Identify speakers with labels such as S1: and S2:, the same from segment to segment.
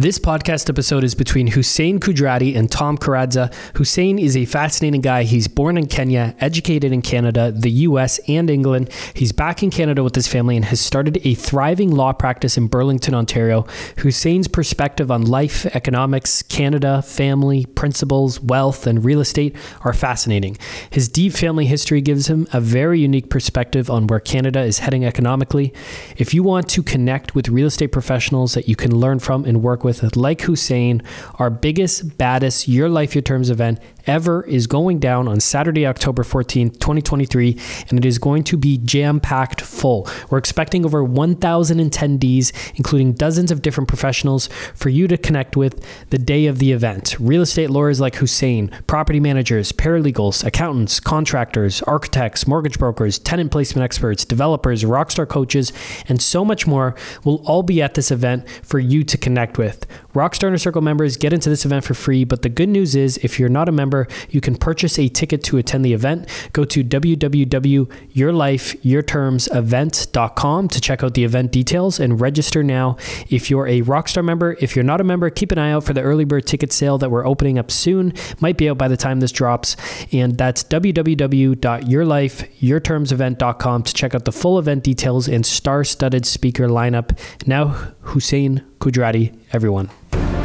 S1: This podcast episode is between Hussein Kudrati and Tom Karadza. Hussein is a fascinating guy. He's born in Kenya, educated in Canada, the US, and England. He's back in Canada with his family and has started a thriving law practice in Burlington, Ontario. Hussein's perspective on life, economics, Canada, family, principles, wealth, and real estate are fascinating. His deep family history gives him a very unique perspective on where Canada is heading economically. If you want to connect with real estate professionals that you can learn from and work with, like Hussein, our biggest, baddest Your Life, Your Terms event ever is going down on Saturday, October 14th, 2023, and it is going to be jam packed full. We're expecting over 1,000 attendees, including dozens of different professionals, for you to connect with the day of the event. Real estate lawyers like Hussein, property managers, paralegals, accountants, contractors, architects, mortgage brokers, tenant placement experts, developers, rockstar coaches, and so much more will all be at this event for you to connect with. Rockstar Inner Circle members get into this event for free, but the good news is if you're not a member, you can purchase a ticket to attend the event. Go to www.yourlifeyourtermsevent.com to check out the event details and register now. If you're a Rockstar member, if you're not a member, keep an eye out for the early bird ticket sale that we're opening up soon. Might be out by the time this drops. And that's www.yourlifeyourtermsevent.com to check out the full event details and star studded speaker lineup. Now, Hussein Kudrati, everyone.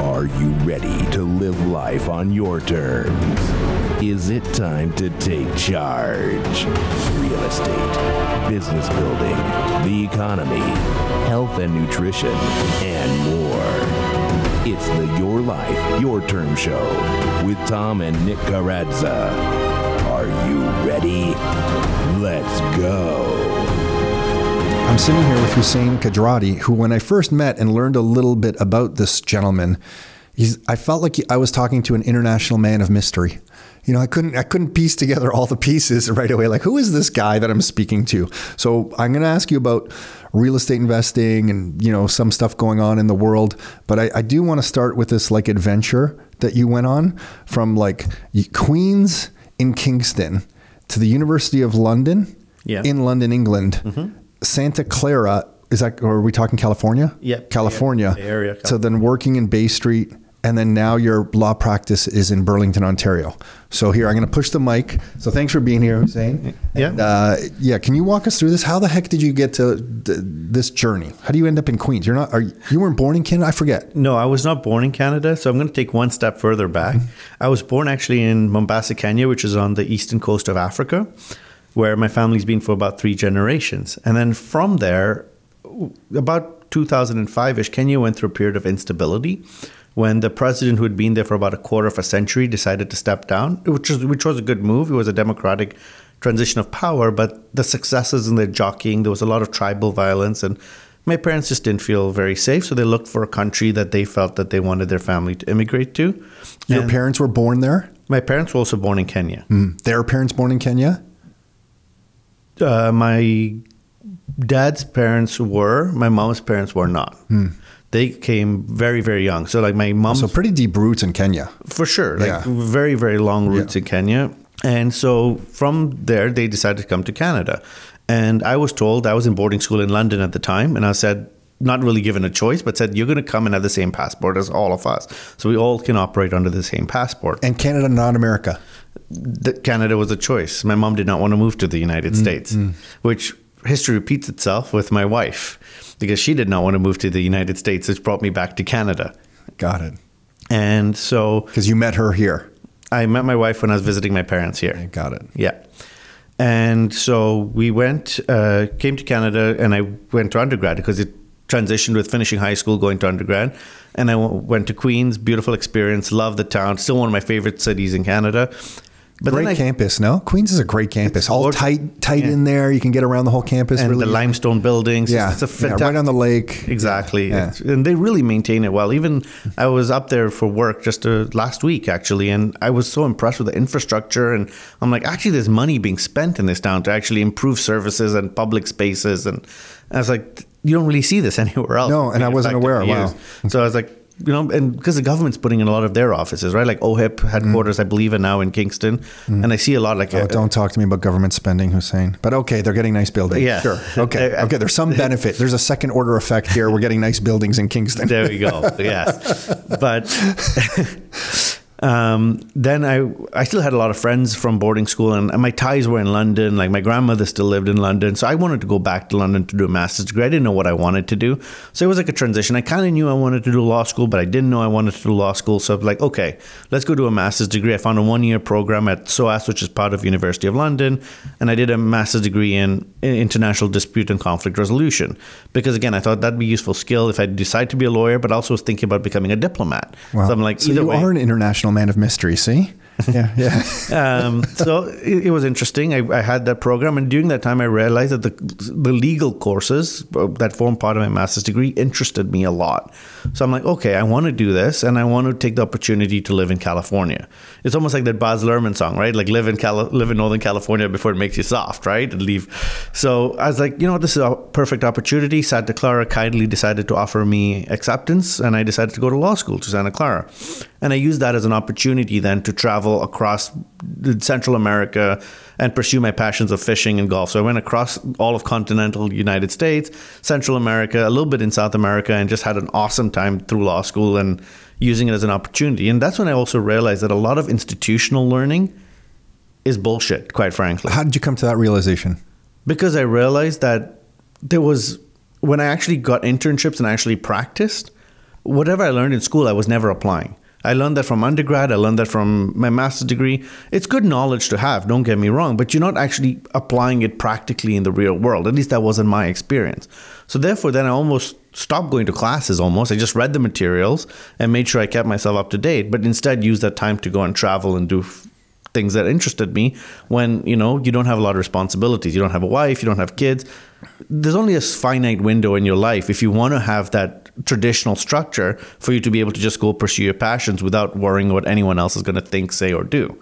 S2: Are you ready to live life on your terms? Is it time to take charge? Real estate, business building, the economy, health and nutrition, and more. It's the Your Life, Your Term Show with Tom and Nick Karadza. Are you ready? Let's go.
S3: I'm sitting here with Hussein Kudrati, who, when I first met and learned a little bit about this gentleman, he's, I felt like I was talking to an international man of mystery. You know, I couldn't I couldn't piece together all the pieces right away. Like, who is this guy that I'm speaking to? So I'm going to ask you about real estate investing and you know some stuff going on in the world. But I, I do want to start with this like adventure that you went on from like Queens in Kingston to the University of London
S4: Yeah.
S3: in London, England. Mm-hmm. Santa Clara, is that, or are we talking California?
S4: Yep.
S3: California.
S4: Bay Area,
S3: So then working in Bay Street, and then now your law practice is in Burlington, Ontario. So here, I'm going to push the mic. So thanks for being here, Hussein.
S4: Yeah.
S3: And, uh, yeah. Can you walk us through this? How the heck did you get to th- this journey? How do you end up in Queens? You're not, are you, you weren't born in Canada? I forget.
S4: No, I was not born in Canada, so I'm going to take one step further back. I was born actually in Mombasa, Kenya, which is on the eastern coast of Africa, where my family's been for about three generations. And then from there, about 2005 ish, Kenya went through a period of instability when the president who had been there for about a quarter of a century decided to step down, which was, which was a good move. It was a democratic transition of power, but the successes in the jockeying, there was a lot of tribal violence and my parents just didn't feel very safe, so they looked for a country that they felt that they wanted their family to immigrate to.
S3: Your
S4: And
S3: parents were born there?
S4: my parents were also born in Kenya.
S3: Mm. Their parents born in Kenya?
S4: Uh, my dad's parents were, my mom's parents were not. They came very, very young. So, like, my mom,
S3: So pretty deep roots in Kenya.
S4: for sure, like
S3: Yeah.
S4: very, very long roots
S3: Yeah.
S4: in Kenya. And so from there, they decided to come to Canada. And I was told I was in boarding school in London at the time, and I said, not really given a choice, but said, you're going to come and have the same passport as all of us. So we all can operate under the same passport.
S3: And Canada, not America.
S4: That Canada was a choice. My mom did not want to move to the United States, which history repeats itself with my wife because she did not want to move to the United States, which brought me back to Canada.
S3: Got it.
S4: And so
S3: Because you met her here.
S4: I met my wife when I was visiting my parents here.
S3: Got it.
S4: Yeah. And so we went, uh, came to Canada, and I went to undergrad because it transitioned with finishing high school, going to undergrad. And I w- went to Queens, beautiful experience, love the town, still one of my favorite cities in Canada. But
S3: great
S4: I,
S3: campus, no? Queens is a great campus. All
S4: gorgeous.
S3: tight, tight
S4: Yeah.
S3: in there. You can get around the whole campus.
S4: and
S3: really
S4: the limestone buildings.
S3: Yeah,
S4: it's a
S3: yeah, right on the lake.
S4: Exactly,
S3: Yeah.
S4: And they really maintain it well. Even I was up there for work just uh, last week actually, and I was so impressed with the infrastructure. And I'm like, actually, there's money being spent in this town to actually improve services and public spaces. And I was like, you don't really see this anywhere else.
S3: No, and I wasn't aware. Wow.
S4: So I was like. you know, and because the government's putting in a lot of their offices, right? Like OHIP headquarters, I believe, are now in Kingston, and I see a lot like
S3: Oh, don't talk to me about government spending, Hussein. But okay, they're getting nice buildings.
S4: Yeah.
S3: Sure. Okay.
S4: Uh,
S3: Okay. There's some benefit. There's a second order effect here. We're getting nice buildings in Kingston.
S4: There we go. yes, but um, then I I still had a lot of friends from boarding school, and, and my ties were in London. Like my grandmother still lived in London, so I wanted to go back to London to do a master's degree. I didn't know what I wanted to do, so it was like a transition. I kind of knew I wanted to do law school, but I didn't know I wanted to do law school. So I was like, okay, let's go do a master's degree. I found a one year program at SOAS, which is part of University of London, and I did a master's degree in in international dispute and conflict resolution because again, I thought that'd be a useful skill if I decide to be a lawyer, but also was thinking about becoming a diplomat.
S3: Wow.
S4: So I'm like,
S3: so you
S4: way.
S3: are an international man of mystery. See? Yeah. Yeah.
S4: um, so it, it was interesting. I, I had that program, and during that time, I realized that the the legal courses uh, that form part of my master's degree interested me a lot. So I'm like, okay, I want to do this, and I want to take the opportunity to live in California. It's almost like that Baz Luhrmann song, right? Like live in Cali- live in Northern California before it makes you soft, right? And leave. So I was like, you know, this is a perfect opportunity. Santa Clara kindly decided to offer me acceptance, and I decided to go to law school to Santa Clara. And I used that as an opportunity then to travel across Central America and pursue my passions of fishing and golf. So I went across all of continental United States, Central America, a little bit in South America, and just had an awesome time through law school and using it as an opportunity. And that's when I also realized that a lot of institutional learning is bullshit, quite frankly
S3: How did you come to that realization?
S4: because I realized that there was when I actually got internships and I actually practiced, whatever I learned in school, I was never applying. I learned that from undergrad. I learned that from my master's degree. It's good knowledge to have, don't get me wrong, but you're not actually applying it practically in the real world. At least that wasn't my experience. So therefore, then I almost stopped going to classes almost. I just read the materials and made sure I kept myself up to date, but instead used that time to go and travel and do things that interested me when you know you don't have a lot of responsibilities. You don't have a wife you don't have kids. There's only a finite window in your life if you want to have that traditional structure for you to be able to just go pursue your passions without worrying what anyone else is going to think say or do.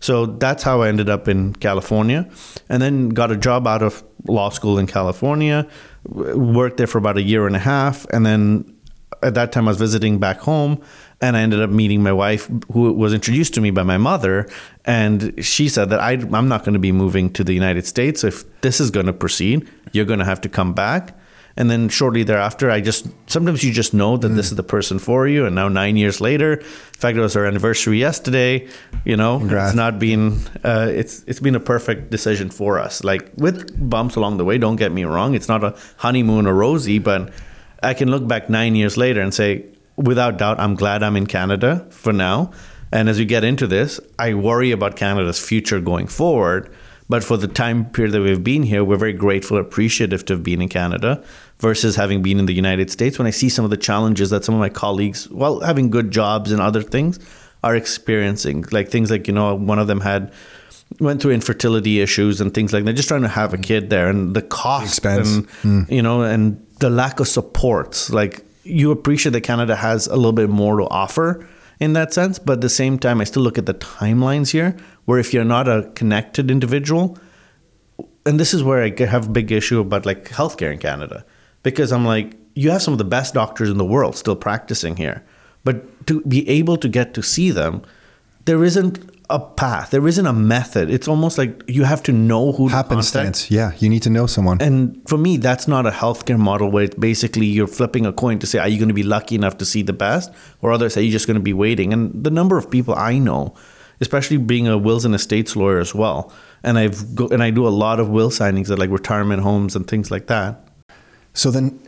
S4: So that's how I ended up in California and then got a job out of law school in California worked there for about a year and a half and then at that time I was visiting back home and I ended up meeting my wife who was introduced to me by my mother and she said that I, I'm not going to be moving to the United States. If this is going to proceed you're going to have to come back. And then shortly thereafter I just sometimes you just know that this is the person for you and now nine years later in fact it was our anniversary yesterday you know?
S3: Congrats.
S4: it's not been uh, it's it's been a perfect decision for us. Like with bumps along the way don't get me wrong it's not a honeymoon or rosy but I can look back nine years later and say, without doubt, I'm glad I'm in Canada for now. And as we get into this, I worry about Canada's future going forward. But for the time period that we've been here, we're very grateful, appreciative to have been in Canada versus having been in the United States. When I see some of the challenges that some of my colleagues, while having good jobs and other things, are experiencing, like things like, you know, one of them had went through infertility issues and things like that, just trying to have a kid there and the cost
S3: expense.
S4: and hmm. you know, and the lack of supports. Like you appreciate that Canada has a little bit more to offer in that sense, but at the same time, I still look at the timelines here, where if you're not a connected individual, and this is where I have a big issue about like healthcare in Canada, because I'm like, you have some of the best doctors in the world still practicing here, but to be able to get to see them, there isn't a path, there isn't a method. It's almost like you have to know who to.
S3: Happenstance. Yeah. You need to know someone.
S4: And for me, that's not a healthcare model where it's basically you're flipping a coin to say, are you going to be lucky enough to see the best? Or others say, you're just going to be waiting. And the number of people I know, especially being a wills and estates lawyer as well, and I've go, and I do a lot of will signings at like retirement homes and things like that.
S3: So then,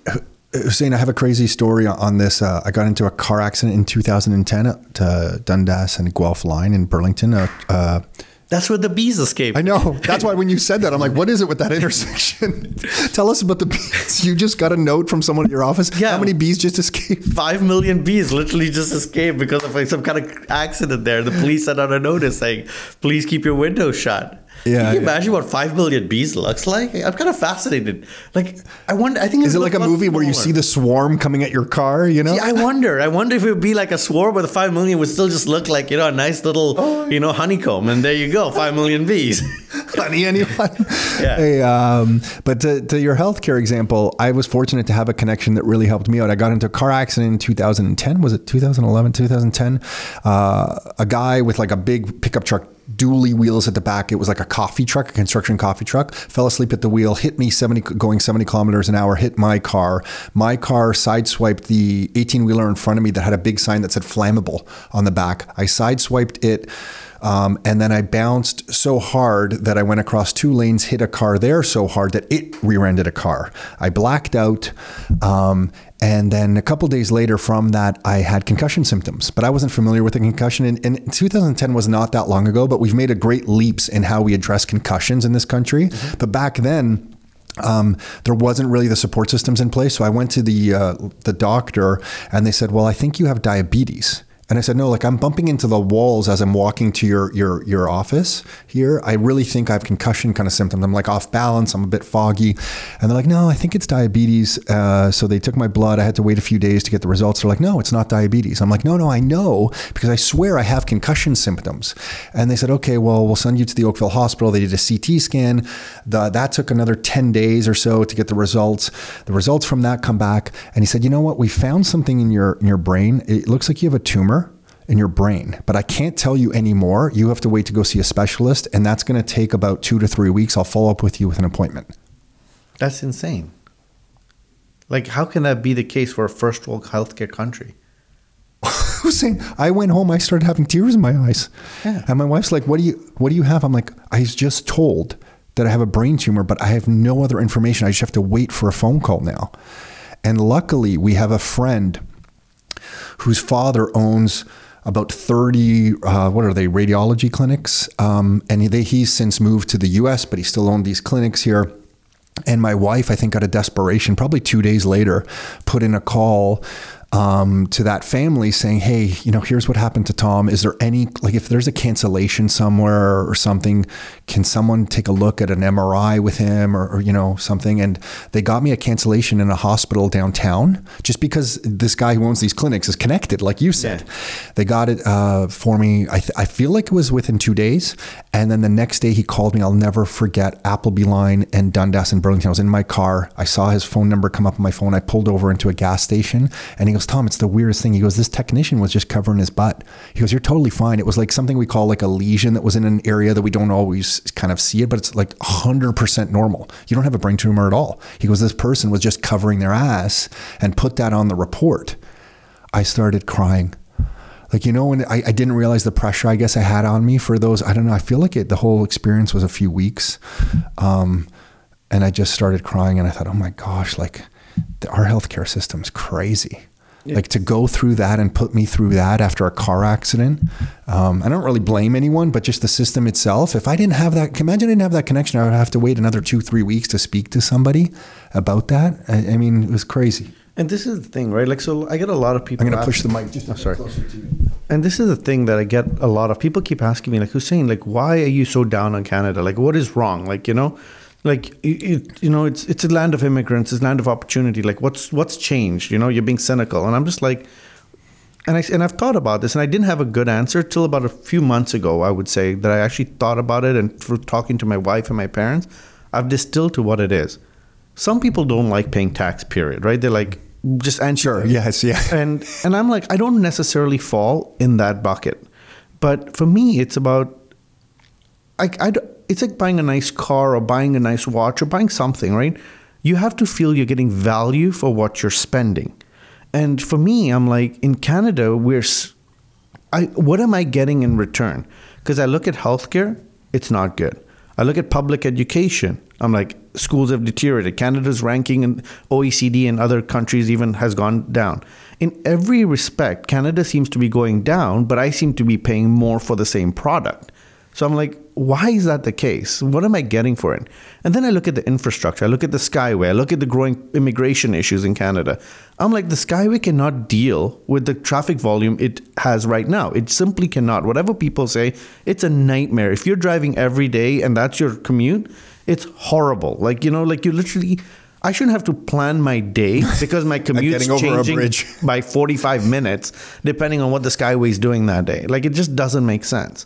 S3: Hussein, I have a crazy story on this. Uh, I got into a car accident in 2010 at uh, Dundas and Guelph Line in Burlington. Uh, uh,
S4: That's where the bees escape.
S3: I know. That's why when you said that, I'm like, what is it with that intersection? Tell us about the bees. You just got a note from someone at your office.
S4: Yeah.
S3: How many bees just escaped?
S4: Five million bees literally just escaped because of like some kind of accident there. The police sent out a notice saying, "Please keep your windows shut."
S3: Yeah,
S4: Can you
S3: yeah.
S4: imagine what five million bees looks like? I'm kind of fascinated. Like, I wonder. I think
S3: Is it like a movie where you see the swarm coming at your car? You know,
S4: Yeah, I wonder. I wonder if it would be like a swarm, but the five million would still just look like you know a nice little
S3: Oh.
S4: you know honeycomb, and there you go, five million bees.
S3: honey, anyone?
S4: Yeah.
S3: Hey, um, but to, to your healthcare example, I was fortunate to have a connection that really helped me out. I got into a car accident in 2010. Was it 2011, 2010? Uh, a guy with like a big pickup truck. Dually wheels at the back. It was like a coffee truck, a construction coffee truck. Fell asleep at the wheel, hit me 70, going 70 kilometers an hour, hit my car. My car sideswiped the 18 wheeler in front of me that had a big sign that said flammable on the back. I sideswiped it. Um, and then I bounced so hard that I went across two lanes, hit a car there so hard that it rear-ended a car. I blacked out. Um, and then a couple days later from that, I had concussion symptoms, but I wasn't familiar with the concussion. And, and 2010 was not that long ago, but we've made a great leaps in how we address concussions in this country. But back then, um, there wasn't really the support systems in place. So I went to the uh, the doctor, and they said, "Well, I think you have diabetes." And I said, no, like I'm bumping into the walls as I'm walking to your your your office here. I really think I have concussion kind of symptoms. I'm like off balance. I'm a bit foggy. And they're like, no, I think it's diabetes. Uh, so they took my blood. I had to wait a few days to get the results. They're like, no, it's not diabetes. I'm like, no, no, I know because I swear I have concussion symptoms. And they said, okay, well, we'll send you to the Oakville Hospital. They did a CT scan. The, that took another 10 days or so to get the results. The results from that come back. And he said, you know what? We found something in your in your brain. It looks like you have a tumor in your brain, but I can't tell you anymore. You have to wait to go see a specialist, and that's going to take about two to three weeks. I'll follow up with you with an appointment.
S4: That's insane. Like, how can that be the case for a first world healthcare country?
S3: Hussein, I went home. I started having tears in my eyes,
S4: Yeah.
S3: and my wife's like, "What do you What do you have?" I'm like, "I was just told that I have a brain tumor, but I have no other information. I just have to wait for a phone call now." And luckily, we have a friend whose father owns about 30 uh, what are they radiology clinics? Um, and they, he's since moved to the us but he still owned these clinics here. And my wife i think out of desperation probably two days later put in a call um, to that family saying hey you know here's what happened to tom is there any like if there's a cancellation somewhere or something can someone take a look at an mri with him or, or you know something and they got me a cancellation in a hospital downtown just because this guy who owns these clinics is connected like you said
S4: Yeah.
S3: they got it uh, for me. I, th- I feel like it was within two days. And then the next day he called me. I'll never forget Appleby Line and Dundas in Burlington. I was in my car. I saw his phone number come up on my phone. I pulled over into a gas station and he goes, Tom, it's the weirdest thing. He goes, this technician was just covering his butt. He goes, you're totally fine. It was like something we call like a lesion that was in an area that we don't always kind of see it, but it's like 100% normal. You don't have a brain tumor at all. He goes, this person was just covering their ass and put that on the report. I started crying. Like, you know, when I, I didn't realize the pressure I guess I had on me for those, I don't know, I feel like it, the whole experience was a few weeks. Um, and I just started crying and I thought, oh my gosh, like our healthcare system's crazy. Like to go through that and put me through that after a car accident. Um, I don't really blame anyone, but just the system itself. If I didn't have that, imagine I didn't have that connection, I would have to wait another two, three weeks to speak to somebody about that. I, I mean, it was crazy.
S4: And this is the thing, right? Like, so I get a lot of people.
S3: I'm going to push the mic just a
S4: Oh, sorry.
S3: closer to you.
S4: And this is the thing that I get a lot of people keep asking me, like Hussein, like why are you so down on Canada? Like what is wrong? Like you know, like it, it, you know, it's it's a land of immigrants, it's a land of opportunity. Like what's what's changed? You know, you're being cynical, and I'm just like, and I and I've thought about this, and I didn't have a good answer till about a few months ago. I would say that I actually thought about it, and through talking to my wife and my parents, I've distilled to what it is. Some people don't like paying tax. Period. Right? They're like just answer.
S3: Sure. Yes. Yeah.
S4: and and I'm like I don't necessarily fall in that bucket, but for me it's about I, I it's like buying a nice car or buying a nice watch or buying something right. You have to feel you're getting value for what you're spending, and for me I'm like in Canada we're I what am I getting in return? Because I look at healthcare, it's not good. I look at public education. I'm like, schools have deteriorated. Canada's ranking in OECD and other countries even has gone down. In every respect, Canada seems to be going down, but I seem to be paying more for the same product. So I'm like, why is that the case? What am I getting for it? And then I look at the infrastructure. I look at the Skyway. I look at the growing immigration issues in Canada. I'm like, the Skyway cannot deal with the traffic volume it has right now. It simply cannot. Whatever people say, it's a nightmare. If you're driving every day and that's your commute, it's horrible. Like, you know, like you literally. I shouldn't have to plan my day because my commute's
S3: getting over a
S4: changing by 45 minutes depending on what the Skyway is doing that day. Like it just doesn't make sense.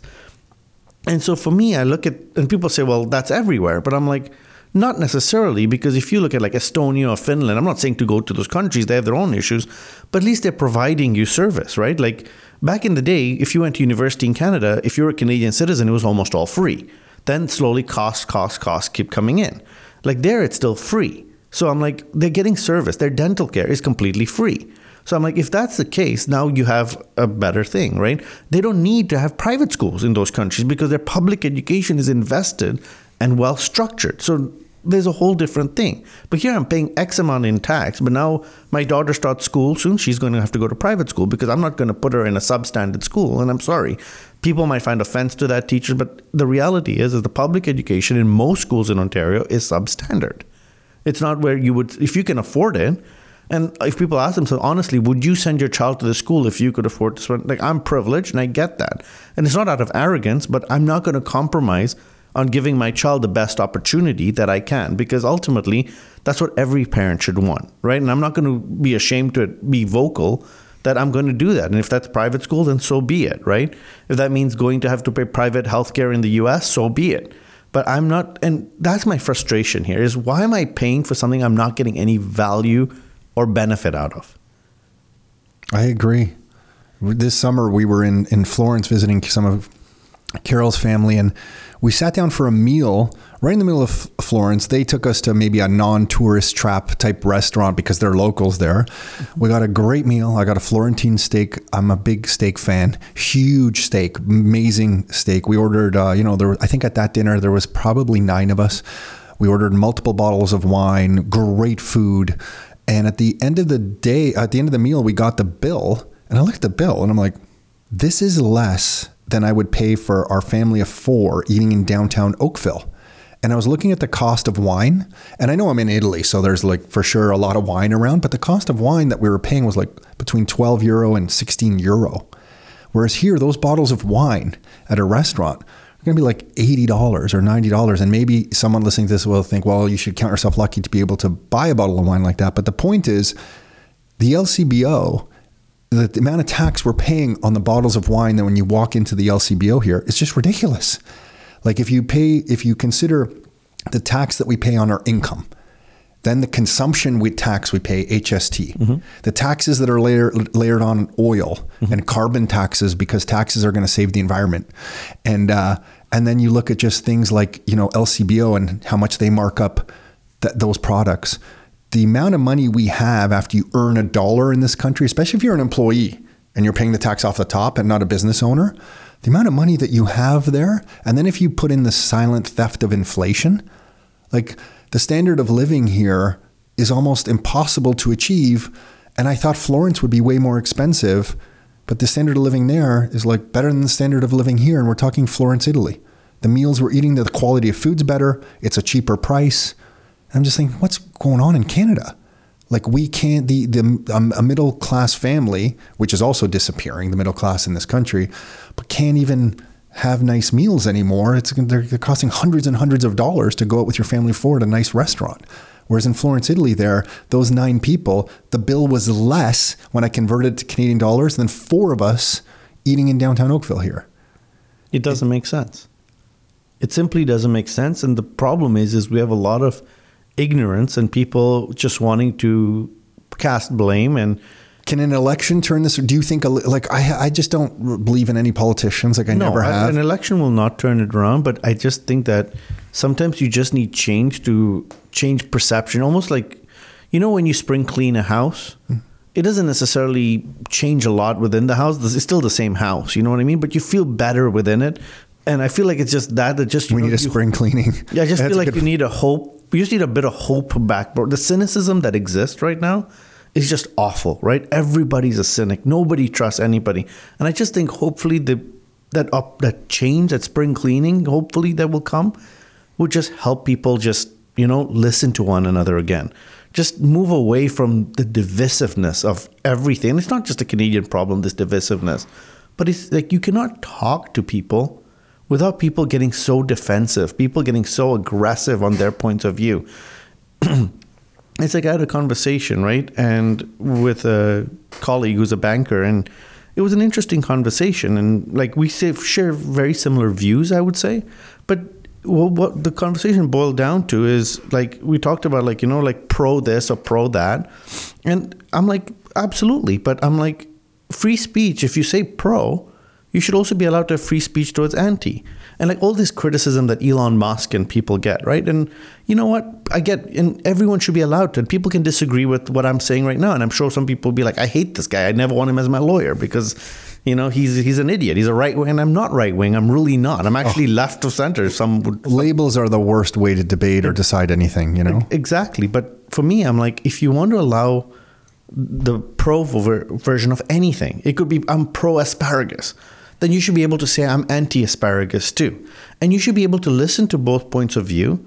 S4: And so for me, I look at, and people say, well, that's everywhere. But I'm like, not necessarily, because if you look at like Estonia or Finland, I'm not saying to go to those countries, they have their own issues, but at least they're providing you service, right? Like back in the day, if you went to university in Canada, if you're a Canadian citizen, it was almost all free. Then slowly costs, costs, costs keep coming in. Like there, it's still free. So I'm like, they're getting service. Their dental care is completely free. So I'm like, if that's the case, now you have a better thing, right? They don't need to have private schools in those countries because their public education is invested and well structured. So there's a whole different thing. But here I'm paying X amount in tax, but now my daughter starts school soon. She's going to have to go to private school because I'm not going to put her in a substandard school. And I'm sorry. People might find offense to that teacher, but the reality is, is the public education in most schools in Ontario is substandard. It's not where you would, if you can afford it. And if people ask themselves, honestly, would you send your child to the school if you could afford to spend? Like, I'm privileged and I get that. And it's not out of arrogance, but I'm not going to compromise on giving my child the best opportunity that I can because ultimately that's what every parent should want, right? And I'm not going to be ashamed to be vocal that I'm going to do that. And if that's private school, then so be it, right? If that means going to have to pay private healthcare in the US, so be it. But I'm not, and that's my frustration here is why am I paying for something I'm not getting any value or benefit out of?
S3: I agree. This summer we were in, in Florence visiting some of Carol's family and we sat down for a meal right in the middle of Florence. They took us to maybe a non-tourist trap type restaurant because they're locals there. We got a great meal. I got a Florentine steak. I'm a big steak fan. Huge steak, amazing steak. We ordered, uh, you know, there. I think at that dinner there was probably nine of us. We ordered multiple bottles of wine. Great food. And at the end of the day, at the end of the meal, we got the bill, and I looked at the bill, and I'm like, this is less than I would pay for our family of four eating in downtown Oakville. And I was looking at the cost of wine, and I know I'm in Italy, so there's like for sure a lot of wine around, but the cost of wine that we were paying was like between 12 euro and 16 euro. Whereas here, those bottles of wine at a restaurant going to be like $80 or $90. And maybe someone listening to this will think, well, you should count yourself lucky to be able to buy a bottle of wine like that. But the point is, the LCBO the, the amount of tax we're paying on the bottles of wine that when you walk into the LCBO here is just ridiculous. Like if you pay, if you consider the tax that we pay on our income, then the consumption we tax we pay HST, the taxes that are layer, layered on oil and carbon taxes because taxes are going to save the environment, and uh, and then you look at just things like you know LCBO and how much they mark up th- those products. The amount of money we have after you earn a dollar in this country, especially if you're an employee and you're paying the tax off the top and not a business owner, the amount of money that you have there, and then if you put in the silent theft of inflation, like the standard of living here is almost impossible to achieve. And I thought Florence would be way more expensive, but the standard of living there is like better than the standard of living here. And we're talking Florence, Italy. The meals we're eating, the quality of food's better, it's a cheaper price. I'm just thinking, what's going on in Canada? Like we can't the the um, a middle class family, which is also disappearing, the middle class in this country, but can't even have nice meals anymore. It's they're, they're costing hundreds and hundreds of dollars to go out with your family for at a nice restaurant. Whereas in Florence, Italy, there those nine people, the bill was less when I converted to Canadian dollars than four of us eating in downtown Oakville here.
S4: It doesn't make sense. It simply doesn't make sense. And the problem is, is we have a lot of ignorance and people just wanting to cast blame and
S3: Can an election turn this? Or do you think like I I just don't believe in any politicians. Like I never have.
S4: An election will not turn it around, but I just think that sometimes you just need change to change perception. Almost like, you know, when you spring clean a house, hmm. it doesn't necessarily change a lot within the house. It's still the same house. You know what I mean? But you feel better within it. And I feel like it's just that that just
S3: we
S4: know,
S3: need a
S4: you-
S3: spring cleaning.
S4: Yeah, I just
S3: That's
S4: feel like you need a hope. You just need a bit of hope back. The cynicism that exists right now is just awful, right? Everybody's a cynic. Nobody trusts anybody. And I just think hopefully the that up that change, that spring cleaning, hopefully that will come, will just help people just you know listen to one another again. Just move away from the divisiveness of everything. And it's not just a Canadian problem, this divisiveness, but it's like you cannot talk to people without people getting so defensive, people getting so aggressive on their points of view. it's like I had a conversation, right? And with a colleague who's a banker, and it was an interesting conversation. And like we share very similar views, I would say. But well, what the conversation boiled down to is like we talked about, like, you know, like pro this or pro that. And I'm like, absolutely. But I'm like, free speech, if you say pro, you should also be allowed to have free speech towards anti. And like all this criticism that Elon Musk and people get, right? And you know what? I get, and everyone should be allowed to. And people can disagree with what I'm saying right now. And I'm sure some people will be like, I hate this guy. I never want him as my lawyer because, you know, he's he's an idiot. He's a right wing. And I'm not right wing. I'm really not. I'm actually oh. left of center. Some would.
S3: Labels are the worst way to debate or decide anything, you know?
S4: Exactly. But for me, I'm like, if you want to allow the pro version of anything, it could be, I'm pro asparagus then you should be able to say, I'm anti asparagus too. And you should be able to listen to both points of view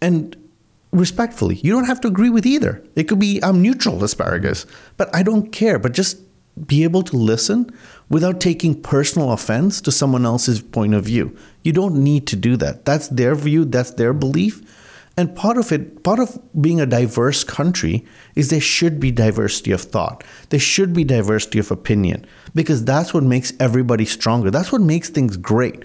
S4: and respectfully. You don't have to agree with either. It could be, I'm neutral asparagus, but I don't care. But just be able to listen without taking personal offense to someone else's point of view. You don't need to do that. That's their view, that's their belief. And part of it, part of being a diverse country is there should be diversity of thought. There should be diversity of opinion because that's what makes everybody stronger. That's what makes things great.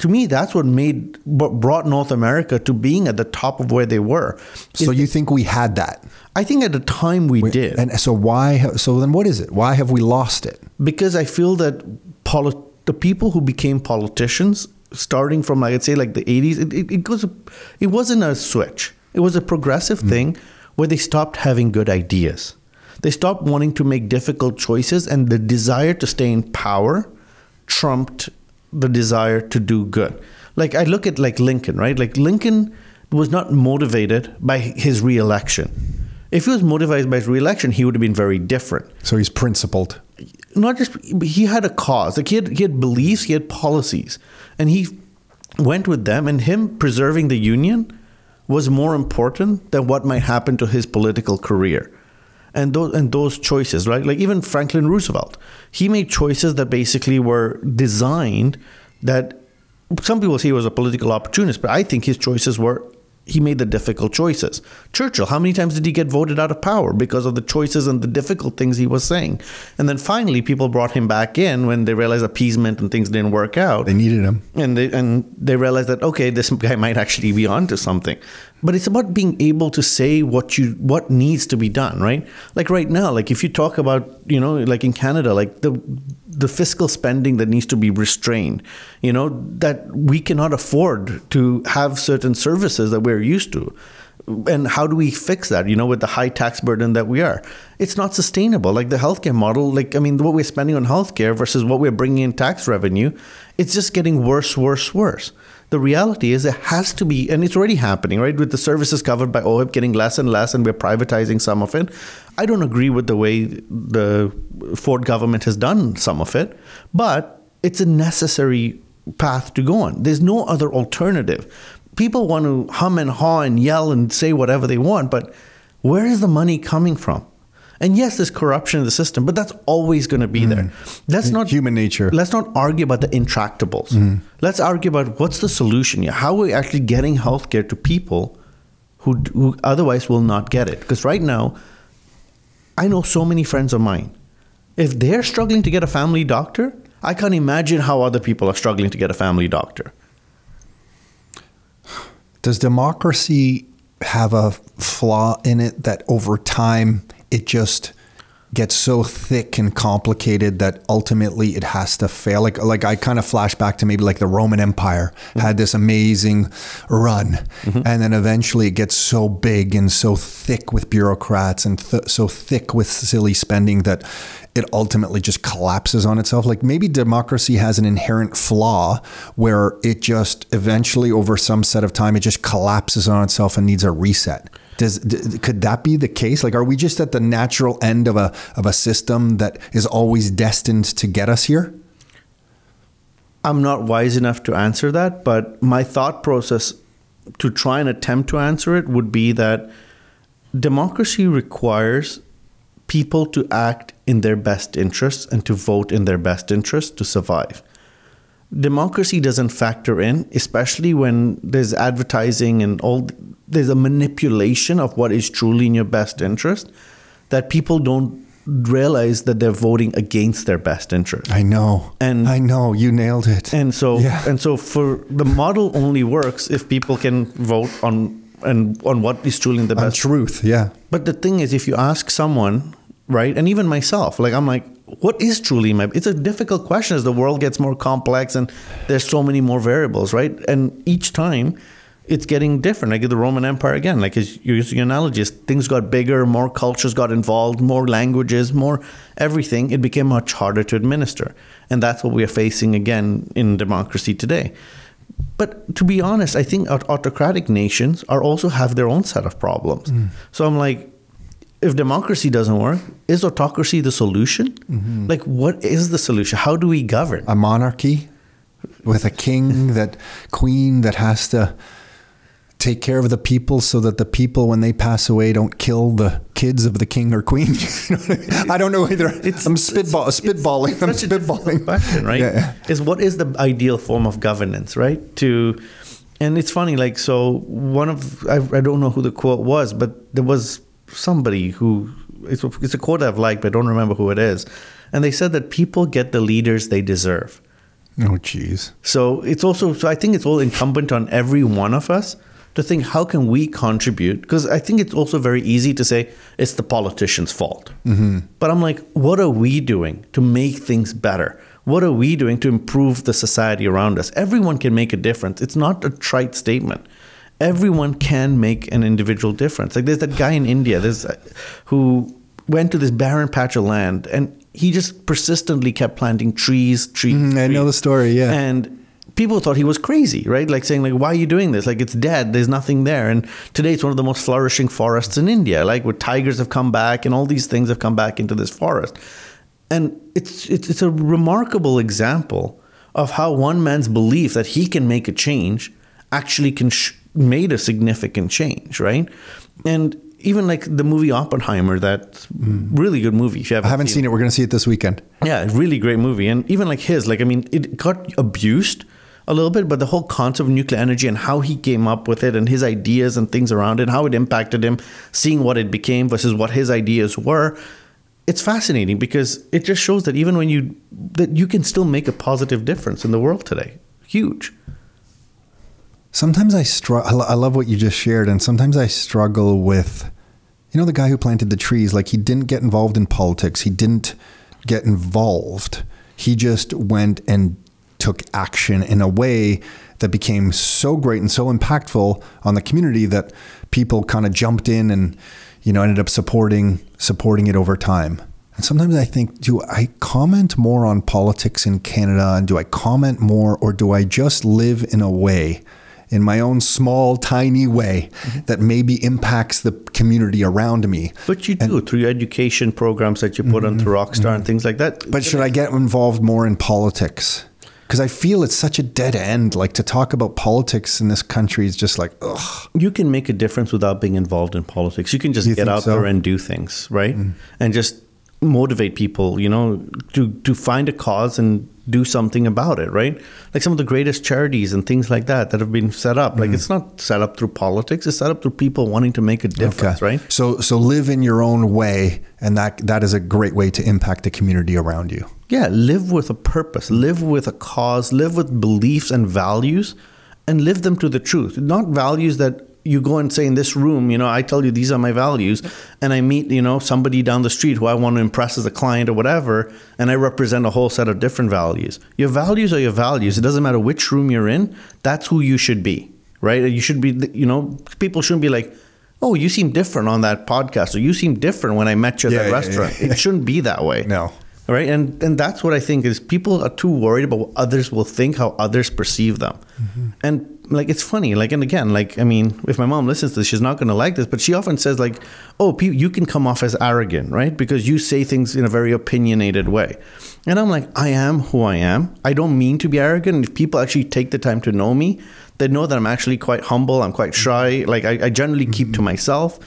S4: To me, that's what made brought North America to being at the top of where they were.
S3: So you think we had that?
S4: I think at the time we, we did.
S3: And so why? So then, what is it? Why have we lost it?
S4: Because I feel that the people who became politicians starting from like I'd say like the 80s it, it, it goes it wasn't a switch. It was a progressive mm. thing where they stopped having good ideas. They stopped wanting to make difficult choices and the desire to stay in power trumped the desire to do good. Like I look at like Lincoln right? Like Lincoln was not motivated by his reelection. If he was motivated by his reelection he would have been very different.
S3: So he's principled
S4: not just he had a cause. Like he had he had beliefs he had policies. And he went with them and him preserving the union was more important than what might happen to his political career. And those and those choices right? Like even Franklin Roosevelt he made choices that basically were designed that some people say he was a political opportunist but I think his choices were he made the difficult choices. Churchill, how many times did he get voted out of power because of the choices and the difficult things he was saying? And then finally, people brought him back in when they realized appeasement and things didn't work out.
S3: They needed him,
S4: and they and they realized that okay, this guy might actually be onto something. But it's about being able to say what you what needs to be done, right? Like right now, like if you talk about you know, like in Canada, like the the fiscal spending that needs to be restrained, you know, that we cannot afford to have certain services that we're used to. And how do we fix that, you know, with the high tax burden that we are? It's not sustainable. Like the healthcare model, like, I mean, what we're spending on healthcare versus what we're bringing in tax revenue, it's just getting worse, worse, worse the reality is it has to be, and it's already happening, right? With the services covered by OHIP getting less and less, and we're privatizing some of it. I don't agree with the way the Ford government has done some of it, but it's a necessary path to go on. There's no other alternative. People want to hum and haw and yell and say whatever they want, but where is the money coming from? And yes, there's corruption in the system, but that's always going to be mm. there. Let's not
S3: human nature.
S4: Let's not argue about the intractables. Mm. Let's argue about what's the solution here. How are we actually getting healthcare to people who, who otherwise will not get it? Because right now, I know so many friends of mine. If they're struggling to get a family doctor, I can't imagine how other people are struggling to get a family doctor.
S3: Does democracy have a flaw in it that over time it just gets so thick and complicated that ultimately it has to fail. Like like I kind of flash back to maybe like the Roman Empire mm-hmm. had this amazing run, mm-hmm. and then eventually it gets so big and so thick with bureaucrats and th- so thick with silly spending that it ultimately just collapses on itself. Like maybe democracy has an inherent flaw where it just eventually over some set of time it just collapses on itself and needs a reset. Does could that be the case? Like, are we just at the natural end of a of a system that is always destined to get us here?
S4: I'm not wise enough to answer that, but my thought process to try and attempt to answer it would be that democracy requires people to act in their best interests and to vote in their best interests to survive. Democracy doesn't factor in, especially when there's advertising and all there's a manipulation of what is truly in your best interest that people don't realize that they're voting against their best interest.
S3: I know.
S4: And-
S3: I know you nailed it.
S4: And so
S3: Yeah.
S4: and so for the model only works if people can vote on and on what is truly in the
S3: On
S4: best
S3: truth, yeah.
S4: but the thing is, if you ask someone, right, and even myself, like I'm like, what is truly my? It's a difficult question as the world gets more complex and there's so many more variables, right? And each time, it's getting different. Like the Roman Empire again, like as you're using analogies, things got bigger, more cultures got involved, more languages, more everything. It became much harder to administer, and that's what we are facing again in democracy today. But to be honest, I think autocratic nations are also have their own set of problems. Mm. So I'm like, if democracy doesn't work, is autocracy the solution? Mm-hmm. Like, what is the solution? How do we govern?
S3: A monarchy with a king that queen that has to take care of the people so that the people when they pass away don't kill the kids of the king or queen. You know I mean? I don't know either. I'm spitball, spitballing. I'm
S4: such a
S3: spitballing.
S4: question, right?
S3: Yeah, yeah.
S4: Is what is the ideal form of governance, right? To, and it's funny, like so. One of I, I don't know who the quote was, but there was somebody who it's a, it's a quote I've liked, but I don't remember who it is. And they said that people get the leaders they deserve.
S3: Oh, jeez.
S4: So it's also so I think it's all incumbent on every one of us to think how can we contribute because I think it's also very easy to say it's the politician's fault. Mm-hmm. But I'm like, what are we doing to make things better? What are we doing to improve the society around us? Everyone can make a difference. It's not a trite statement. Everyone can make an individual difference. Like there's that guy in India, there's uh, who went to this barren patch of land and he just persistently kept planting trees, trees.
S3: Mm, I know the story, yeah.
S4: And people thought he was crazy, right? Like saying, like, why are you doing this? Like it's dead. There's nothing there. And today it's one of the most flourishing forests in India. Like where tigers have come back and all these things have come back into this forest. And it's it's, it's a remarkable example of how one man's belief that he can make a change actually can sh- made a significant change, right? And even like the movie Oppenheimer, that really good movie. If you haven't
S3: I haven't seen it. We're going to see it this weekend.
S4: yeah, really great movie. And even like his, like, I mean, it got abused a little bit, but the whole concept of nuclear energy and how he came up with it and his ideas and things around it, how it impacted him, seeing what it became versus what his ideas were. It's fascinating because it just shows that even when you that you can still make a positive difference in the world today. Huge.
S3: Sometimes I struggle. I love what you just shared, and sometimes I struggle with, you know, the guy who planted the trees. Like he didn't get involved in politics. He didn't get involved. He just went and took action in a way that became so great and so impactful on the community that people kind of jumped in and, you know, ended up supporting supporting it over time. And sometimes I think, do I comment more on politics in Canada and do I comment more or do I just live in a way, in my own small, tiny way, that maybe impacts the community around me?
S4: But you do through your education programs that you put onto Rockstar and things like that.
S3: But should I get involved more in politics? Because I feel it's such a dead end. Like to talk about politics in this country is just like, ugh.
S4: you can make a difference without being involved in politics. You can just
S3: You
S4: get out
S3: so? Mm.
S4: there and do things, right? And just motivate people, you know, to to find a cause and do something about it, right? Like some of the greatest charities and things like that that have been set up.
S3: Mm.
S4: Like it's not set up through politics; it's set up through people wanting to make a difference, right?
S3: So so live in your own way, and that that is a great way to impact the community around you.
S4: Yeah, live with a purpose, live with a cause, live with beliefs and values, and live them to the truth. Not values that you go and say in this room, you know, I tell you these are my values, and I meet, you know, somebody down the street who I want to impress as a client or whatever, and I represent a whole set of different values. Your values are your values. It doesn't matter which room you're in, that's who you should be, right? You should be, you know, people shouldn't be like, oh, you seem different on that podcast, or you seem different when I met you at
S3: Yeah,
S4: that
S3: yeah,
S4: restaurant.
S3: yeah.
S4: It shouldn't be that way
S3: No.
S4: right and and that's what i think is people are too worried about what others will think how others perceive them mm-hmm. and like it's funny like and again like i mean if my mom listens to this she's not going to like this but she often says like oh you can come off as arrogant right? Because you say things in a very opinionated way. And i'm like i am who i am. I don't mean to be arrogant. If people actually take the time to know me they know that i'm actually quite humble i'm quite shy like i, I generally keep to myself.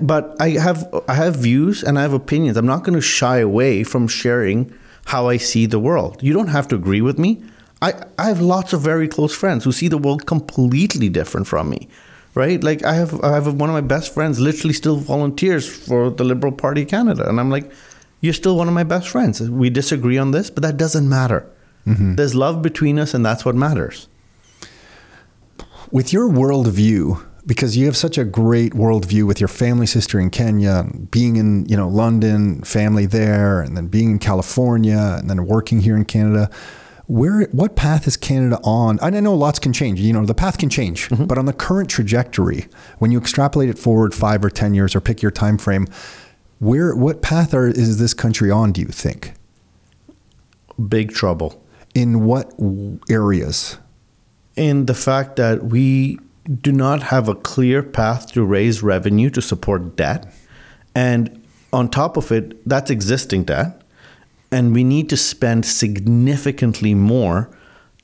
S4: But i have i have views and i have opinions. I'm not going to shy away from sharing how i see the world. You don't have to agree with me I, I have lots of very close friends who see the world completely different from me right? Like i have i have one of my best friends literally still volunteers for the liberal party of canada and i'm like you're still one of my best friends. We disagree on this but that doesn't matter. Mm-hmm. There's love between us and that's what matters.
S3: With your worldview, because you have such a great worldview with your family sister in Kenya, being in you know London, family there, and then being in California, and then working here in Canada. Where what path is Canada on? And I know lots can change. You know the path can change, mm-hmm. but on the current trajectory, when you extrapolate it forward five or ten years, or pick your time frame, where what path are, is this country on? Do you think?
S4: big trouble
S3: In what areas?
S4: in the fact that we do not have a clear path to raise revenue to support debt. And on top of it, that's existing debt. And we need to spend significantly more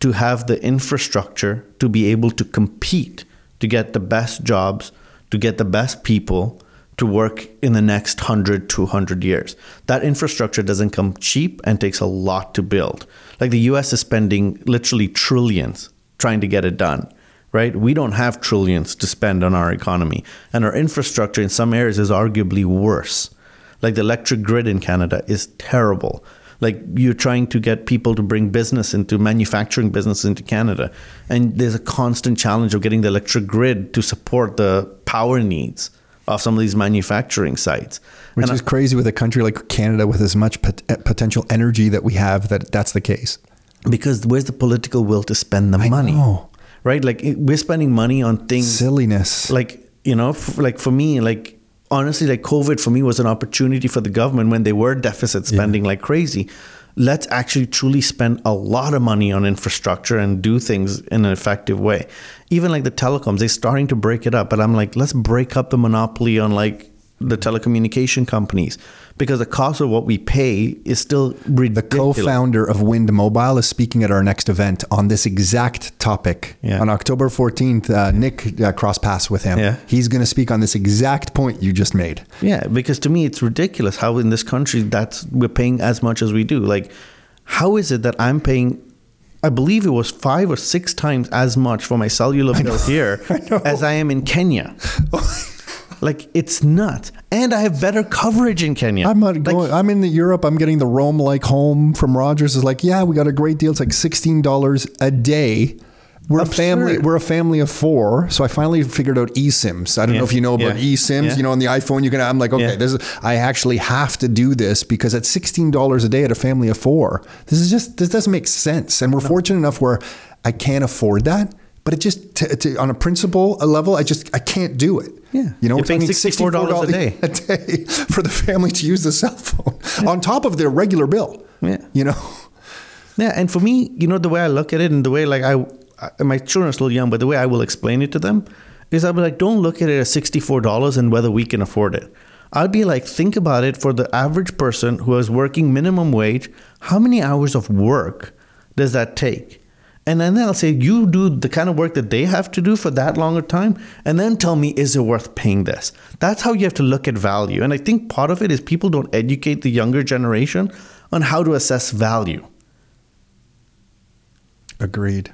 S4: to have the infrastructure to be able to compete, to get the best jobs, to get the best people to work in the next 100, 200 years. That infrastructure doesn't come cheap and takes a lot to build. Like the US is spending literally trillions trying to get it done, right? We don't have trillions to spend on our economy. And our infrastructure in some areas is arguably worse. Like the electric grid in Canada is terrible. Like you're trying to get people to bring business into manufacturing business into Canada. And there's a constant challenge of getting the electric grid to support the power needs of some of these manufacturing sites.
S3: Which
S4: And
S3: is
S4: I-
S3: crazy with a country like Canada with as much pot- eh, potential energy that we have that that's the case.
S4: because where's the political will to spend the money?
S3: know.
S4: Right? Like we're spending money on things
S3: Silliness.
S4: like you know f- like for me like honestly like covid for me was an opportunity for the government when they were deficit spending like crazy. Let's actually truly spend a lot of money on infrastructure and do things in an effective way. Even like the telecoms they're starting to break it up but i'm like let's break up the monopoly on like the telecommunication companies because the cost of what we pay is still
S3: the co-founder of Wind Mobile is speaking at our next event on this exact topic
S4: Yeah.
S3: on October 14th. Uh, Nick uh, cross paths with him.
S4: Yeah.
S3: He's going to speak on this exact point you just made.
S4: Yeah, because to me it's ridiculous how in this country that's we're paying as much as we do. Like, how is it that I'm paying? I believe it was five or six times as much for my cellular bill here as I am in Kenya. like it's nuts, and I have better coverage in Kenya.
S3: I'm not
S4: Like,
S3: going. I'm in the Europe. I'm getting the Roam like home from Rogers. Is like, yeah, we got a great deal. It's like sixteen dollars a day. We're a family. We're a family of four. So I finally figured out eSIMs. I don't know if you know about
S4: Yeah.
S3: eSIMs.
S4: Yeah.
S3: You know, on the iPhone, you can. I'm like, okay,
S4: Yeah.
S3: this is. I actually have to do this because at sixteen dollars a day at a family of four, this is just. This doesn't make sense. And we're fortunate enough where I can't afford that. But it just on a principle a level, I just I can't do it.
S4: Yeah.
S3: you know,
S4: You're
S3: we're
S4: paying $64 a day.
S3: a day for the family to use the cell phone on top of their regular bill.
S4: Yeah.
S3: You know,
S4: Yeah, and for me, you know, the way I look at it and the way like I, I my children are still young, but the way I will explain it to them is I'll be like, don't look at it as sixty four dollars and whether we can afford it. I'd be like, think about it for the average person who is working minimum wage. How many hours of work does that take? And then I'll say, you do the kind of work that they have to do for that longer time, and then tell me, is it worth paying this? That's how you have to look at value. And I think part of it is people don't educate the younger generation on how to assess value.
S3: agreed.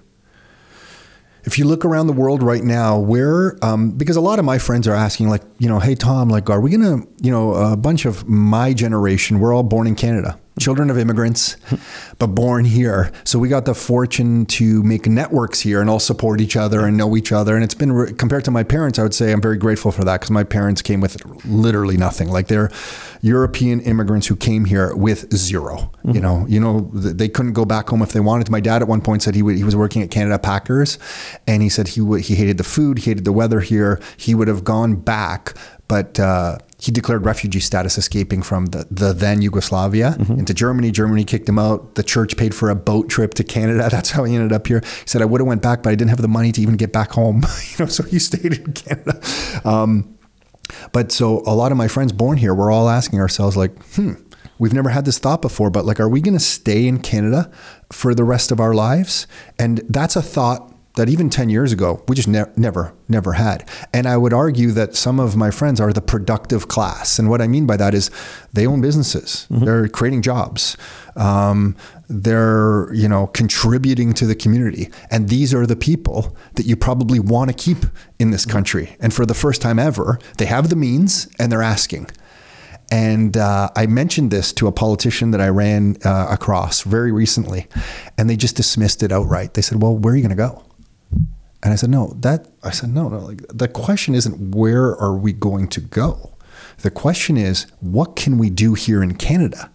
S3: If you look around the world right now, where um, because a lot of my friends are asking, like, you know, hey Tom, like, are we gonna, you know, a bunch of my generation, we're all born in Canada, children of immigrants, but born here. So we got the fortune to make networks here and all support each other and know each other. And it's been re- compared to my parents, I would say I'm very grateful for that because my parents came with literally nothing. Like they're European immigrants who came here with 0 You know, you know, they couldn't go back home if they wanted. My dad at one point said he would, he was working at Canada Packers, and he said he he hated the food, he hated the weather here. He would have gone back, but uh, he declared refugee status escaping from the, the then Yugoslavia into Germany. Germany kicked him out. The church paid for a boat trip to Canada. That's how he ended up here. He said, I would have went back, but I didn't have the money to even get back home. you know, so he stayed in Canada. Um, but so a lot of my friends born here, we're all asking ourselves, like, hmm, we've never had this thought before, but like, are we going to stay in Canada for the rest of our lives? And that's a thought that even 10 years ago, we just ne- never, never had. And I would argue that some of my friends are the productive class. And what I mean by that is they own businesses, they're creating jobs. Um, they're you know contributing to the community and these are the people that you probably want to keep in this country and for the first time ever they have the means and they're asking and uh, I mentioned this to a politician that I ran uh, across very recently, and they just dismissed it outright. They said, "Well, where are you going to go?" And I said, "No, that." I said, "No, no. Like the question isn't where are we going to go. The question is what can we do here in Canada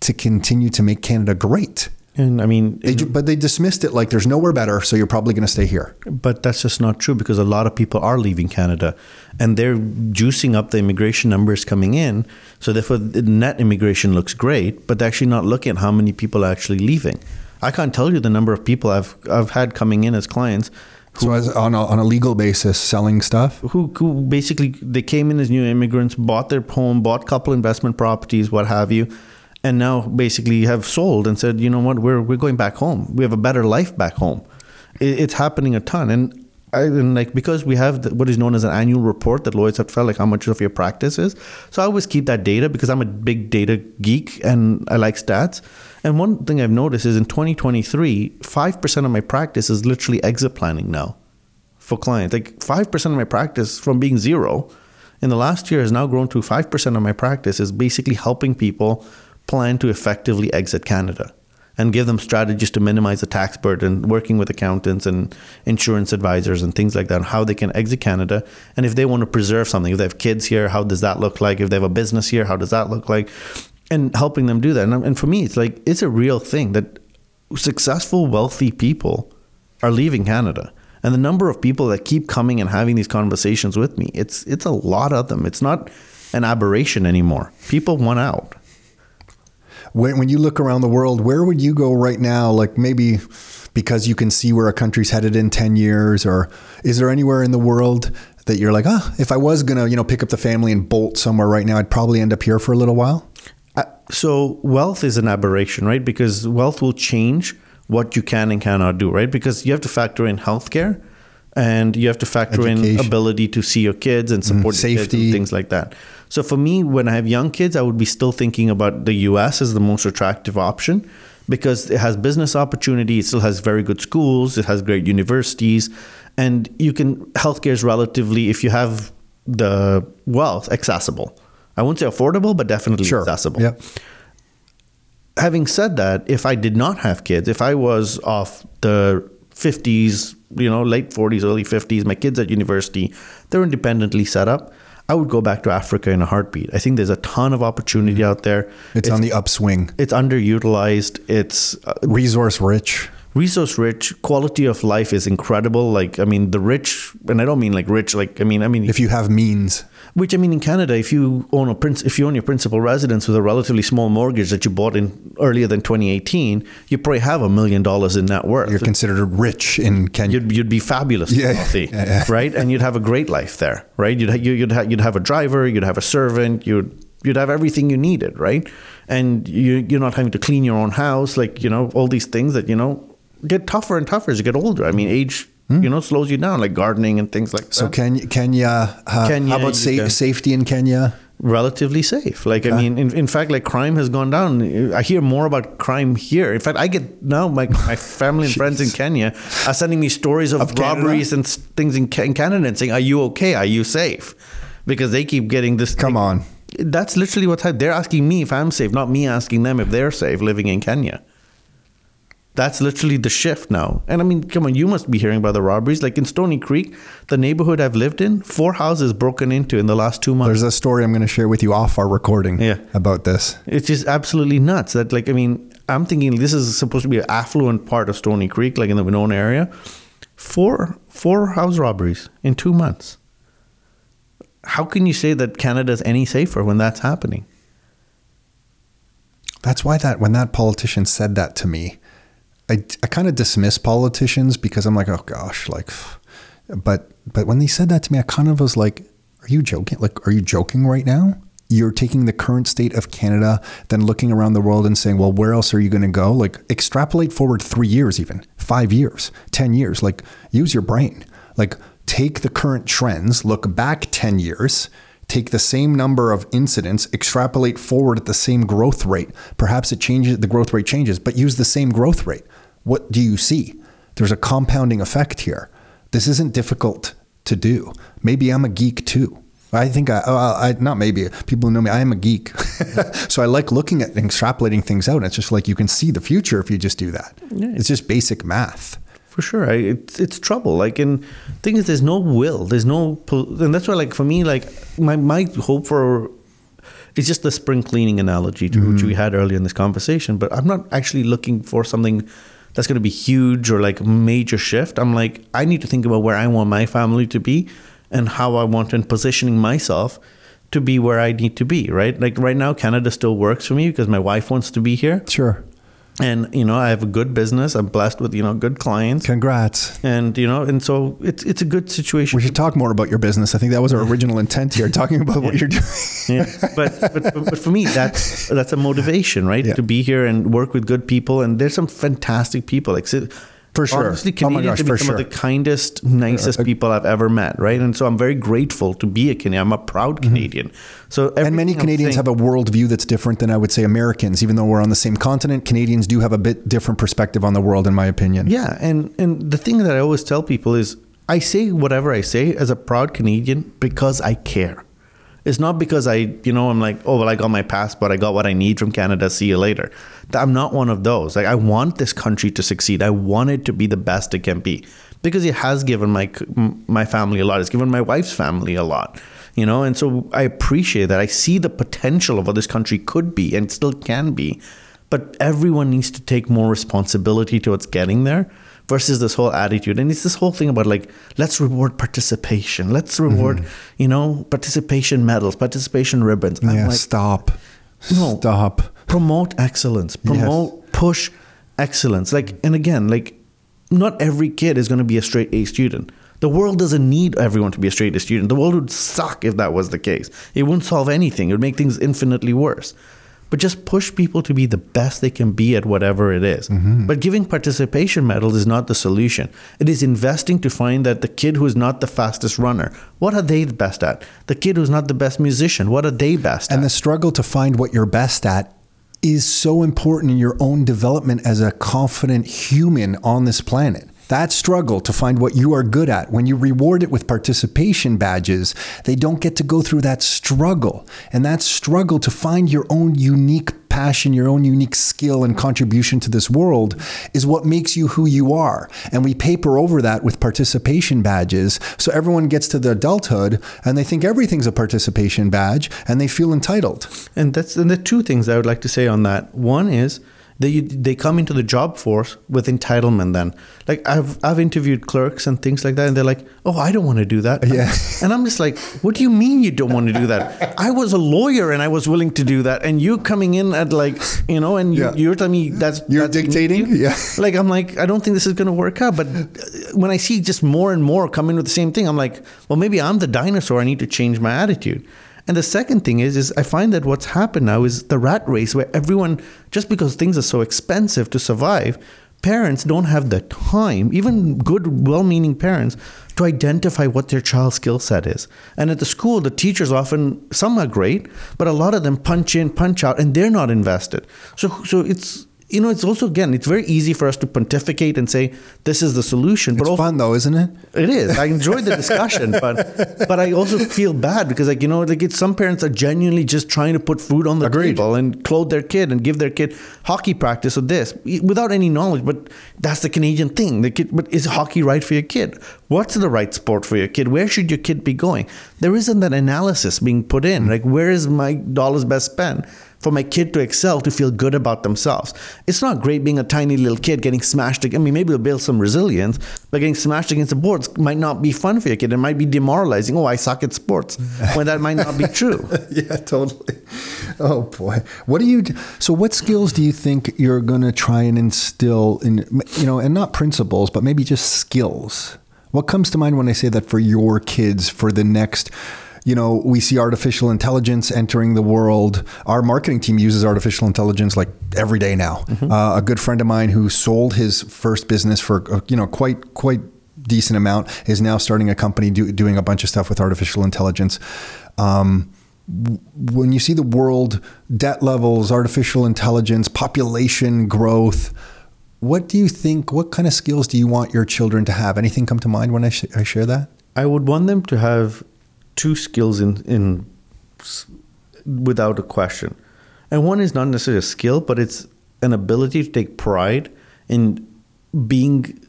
S3: to continue to make Canada great."
S4: And I mean,
S3: They, but they dismissed it like there's nowhere better, so you're probably going to stay here.
S4: But that's just not true because a lot of people are leaving Canada and they're juicing up the immigration numbers coming in. So therefore, the net immigration looks great, but they're actually not looking at how many people are actually leaving. I can't tell you the number of people I've I've had coming in as clients
S3: So as on a, on a legal basis, selling stuff.
S4: who, who basically they came in as new immigrants, bought their home, bought a couple investment properties, what have you, and now basically have sold and said, you know what, we're we're going back home. We have a better life back home. It, it's happening a ton, and I like because we have the, what is known as an annual report that lawyers have to file, like how much of your practice is. So I always keep that data because I'm a big data geek and I like stats. And one thing I've noticed is in 2023, five percent of my practice is literally exit planning now for clients. Like five percent of my practice from being zero in the last year has now grown to five percent of my practice is basically helping people plan to effectively exit Canada and give them strategies to minimize the tax burden, working with accountants and insurance advisors and things like that, on how they can exit Canada. And if they want to preserve something, if they have kids here, how does that look like? If they have a business here, how does that look like? And helping them do that. And, and for me, it's like, it's a real thing that successful, wealthy people are leaving Canada. And the number of people that keep coming and having these conversations with me, it's it's a lot of them. It's not an aberration anymore. People want out.
S3: When, when you look around the world, where would you go right now? Like maybe because you can see where a country's headed in 10 years, or is there anywhere in the world that you're like, ah, if I was going to, you know, pick up the family and bolt somewhere right now, I'd probably end up here for a little while?
S4: Uh, so wealth is an aberration, right? Because wealth will change what you can and cannot do, right? Because you have to factor in healthcare and you have to factor in ability to see your kids and support kids
S3: safety.
S4: and things like that. So for me, when I have young kids, I would be still thinking about the US as the most attractive option because it has business opportunity, it still has very good schools, it has great universities, and you can healthcare is relatively if you have the wealth accessible. I won't say affordable, but definitely
S3: Sure.
S4: accessible
S3: Yep.
S4: having said that, if I did not have kids, if I was off the 50s, you know, late 40s, early 50s, my kids at university, they're independently set up, I would go back to Africa in a heartbeat. I think there's a ton of opportunity out there.
S3: It's, on the upswing,
S4: It's underutilized. It's uh,
S3: resource rich.
S4: Resource rich. Quality of life is incredible. Like, I mean, the rich, and I don't mean like rich, like, I mean, I mean,
S3: If you have means,
S4: which I mean, in Canada, if you own a princ- if you own your principal residence with a relatively small mortgage that you bought in earlier than 2018, you probably have a million dollars in net worth.
S3: you're considered rich in canada
S4: You'd, you'd be fabulous,
S3: Yeah,
S4: wealthy,
S3: yeah, yeah.
S4: right? And you'd have a great life there, right? You'd ha- you- you'd ha- you'd have a driver, you'd have a servant, you'd you'd have everything you needed, right? And you you're not having to clean your own house, like you know all these things that you know get tougher and tougher as you get older. I mean, age you know slows you down, like gardening and things like
S3: Hmm. so
S4: that.
S3: Kenya, Kenya, uh,
S4: Kenya,
S3: how about sa- safety in Kenya?
S4: relatively safe. Like I mean, in, in fact, like crime has gone down. I hear more about crime here. In fact, I get now my my family and friends in Kenya are sending me stories of,
S3: Of Canada?
S4: robberies and things in, in Canada and saying, "Are you okay? Are you safe?" Because they keep getting this.
S3: Come on.
S4: That's literally what's happening. They're asking me if I'm safe, not me asking them if they're safe living in Kenya. That's literally the shift now. And I mean, come on, you must be hearing about the robberies. Like in Stoney Creek, the neighborhood I've lived in, four houses broken into in the last two months.
S3: There's a story I'm going to share with you off our recording
S4: Yeah.
S3: about this.
S4: It's just absolutely nuts. That like I mean, I'm thinking this is supposed to be an affluent part of Stoney Creek, like in the Winona area. Four four house robberies in two months. how can you say that Canada's any safer when that's happening?
S3: That's why that when that politician said that to me, I, I kind of dismiss politicians because I'm like, oh gosh, like, but but when they said that to me, I kind of was like, are you joking? Like, are you joking right now? You're taking the current state of Canada, then looking around the world and saying, well, where else are you going to go? Like, extrapolate forward three years, even five years, 10 years. Like, use your brain. Like, take the current trends, look back 10 years, take the same number of incidents, extrapolate forward at the same growth rate. Perhaps it changes, the growth rate changes, but use the same growth rate. What do you see? There's a compounding effect here. This isn't difficult to do. Maybe I'm a geek too. I think I, I not maybe people who know me. I am a geek, so I like looking at and extrapolating things out. And it's just like you can see the future if you just do that. Yeah. It's just basic math.
S4: For sure, I, it's it's trouble. Like, and thing is, there's no will. There's no, and that's why, like, for me, like, my my hope for it's just the spring cleaning analogy to mm-hmm. which we had earlier in this conversation. But I'm not actually looking for something that's going to be huge or like major shift. I'm like, I need to think about where I want my family to be and how I want and positioning myself to be where I need to be, right? Like right now, Canada still works for me because my wife wants to be here.
S3: Sure
S4: and you know i have a good business. I'm blessed with you know good clients.
S3: Congrats.
S4: And you know and so it's it's a good situation.
S3: We should talk more about your business. I think that was our original intent here talking about what you're doing.
S4: Yeah. but, but but for me that's that's a motivation right? Yeah. to be here and work with good people. And there's some fantastic people. Like
S3: for sure.
S4: Honestly, Canadians oh my gosh, are some sure. of the kindest, nicest yeah. people I've ever met, right? And so I'm very grateful to be a Canadian. I'm a proud mm-hmm. Canadian. Mm-hmm. So
S3: and many Canadians saying, have a worldview that's different than I would say Americans. Even though we're on the same continent, Canadians do have a bit different perspective on the world, in my opinion.
S4: Yeah, and and the thing that I always tell people is I say whatever I say as a proud Canadian because I care. It's not because I, you know, I'm like, oh, well, I got my passport, I got what I need from Canada, see you later. I'm not one of those. Like, I want this country to succeed. I want it to be the best it can be because it has given my my family a lot. It's given my wife's family a lot, you know. And so I appreciate that. I see the potential of what this country could be and still can be, but everyone needs to take more responsibility towards getting there versus this whole attitude. And it's this whole thing about like, let's reward participation. Let's reward, mm-hmm. you know, participation medals, participation ribbons.
S3: I'm yeah, like, stop. No, stop.
S4: Promote excellence. Promote, yes. push excellence. Like, and again, like, not every kid is going to be a straight A student. The world doesn't need everyone to be a straight A student. The world would suck if that was the case. It wouldn't solve anything. It would make things infinitely worse but just push people to be the best they can be at whatever it is. Mm-hmm. But giving participation medals is not the solution. It is investing to find that the kid who is not the fastest runner, what are they the best at? The kid who's not the best musician, what are they best
S3: and
S4: at?
S3: And the struggle to find what you're best at is so important in your own development as a confident human on this planet. That struggle to find what you are good at, when you reward it with participation badges, they don't get to go through that struggle. And that struggle to find your own unique passion, your own unique skill and contribution to this world is what makes you who you are. And we paper over that with participation badges. So everyone gets to the adulthood and they think everything's a participation badge and they feel entitled.
S4: And that's and the two things I would like to say on that. One is they they come into the job force with entitlement then. Like i've i've interviewed clerks and things like that and they're like oh i don't want to do that.
S3: Yeah.
S4: And i'm just like what do you mean you don't want to do that? I was a lawyer and i was willing to do that and you coming in at like you know and you, are telling me that's
S3: you're
S4: that's
S3: dictating?
S4: you.
S3: yeah.
S4: Like i'm like i don't think this is going to work out. But uh, when i see just more and more come in with the same thing i'm like well maybe i'm the dinosaur. I need to change my attitude and the second thing is, is I find that what's happened now is the rat race where everyone, just because things are so expensive to survive, parents don't have the time, even good, well meaning parents, to identify what their child's skill set is. And at the school, the teachers often, some are great, but a lot of them punch in, punch out, and they're not invested. So, so it's, you know, it's also again, it's very easy for us to pontificate and say this is the solution.
S3: But it's
S4: also,
S3: fun though, isn't it?
S4: It is. I enjoyed the discussion, but but I also feel bad because like you know, like it's some parents are genuinely just trying to put food on the Agreed. table and clothe their kid and give their kid hockey practice or this without any knowledge. But that's the Canadian thing. The kid, but is hockey right for your kid? What's the right sport for your kid? Where should your kid be going? There isn't that analysis being put in. Hmm. Like where is my dollars best spent? For my kid to excel to feel good about themselves. It's not great being a tiny little kid getting smashed. I mean, maybe it'll build some resilience, but getting smashed against the boards might not be fun for your kid. It might be demoralizing. Oh, I suck at sports, when that might not be true.
S3: yeah, totally. Oh boy, what do you? do- So, what skills do you think you're going to try and instill in? You know, and not principles, but maybe just skills. What comes to mind when I say that for your kids for the next? You know, we see artificial intelligence entering the world. Our marketing team uses artificial intelligence like every day now. Uh, a good friend of mine who sold his first business for uh, you know quite quite decent amount is now starting a company do, doing a bunch of stuff with artificial intelligence. Um, when you see the world debt levels, artificial intelligence, population growth, what do you think? What kind of skills do you want your children to have? Anything come to mind when I, sh- I share that?
S4: I would want them to have two skills in in without a question. And one is not necessarily a skill, but it's an ability to take pride in being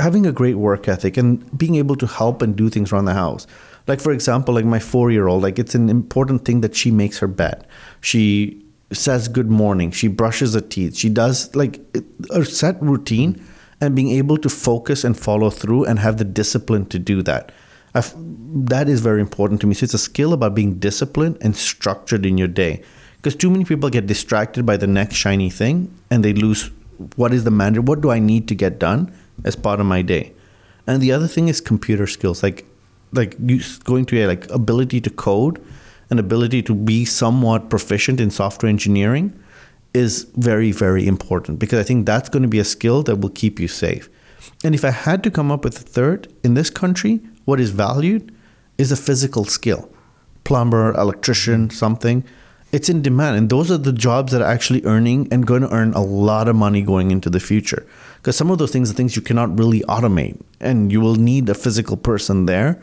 S4: having a great work ethic and being able to help and do things around the house. Like for example, like my 4-year-old, like it's an important thing that she makes her bed. She says good morning, she brushes her teeth, she does like a set routine and being able to focus and follow through and have the discipline to do that. I've, that is very important to me. So it's a skill about being disciplined and structured in your day. Because too many people get distracted by the next shiny thing and they lose what is the mandate, what do I need to get done as part of my day. And the other thing is computer skills, like like going to a like ability to code and ability to be somewhat proficient in software engineering is very very important because I think that's going to be a skill that will keep you safe. And if I had to come up with a third in this country, what is valued is a physical skill. Plumber, electrician, something. It's in demand. And those are the jobs that are actually earning and going to earn a lot of money going into the future. Because some of those things are things you cannot really automate. And you will need a physical person there.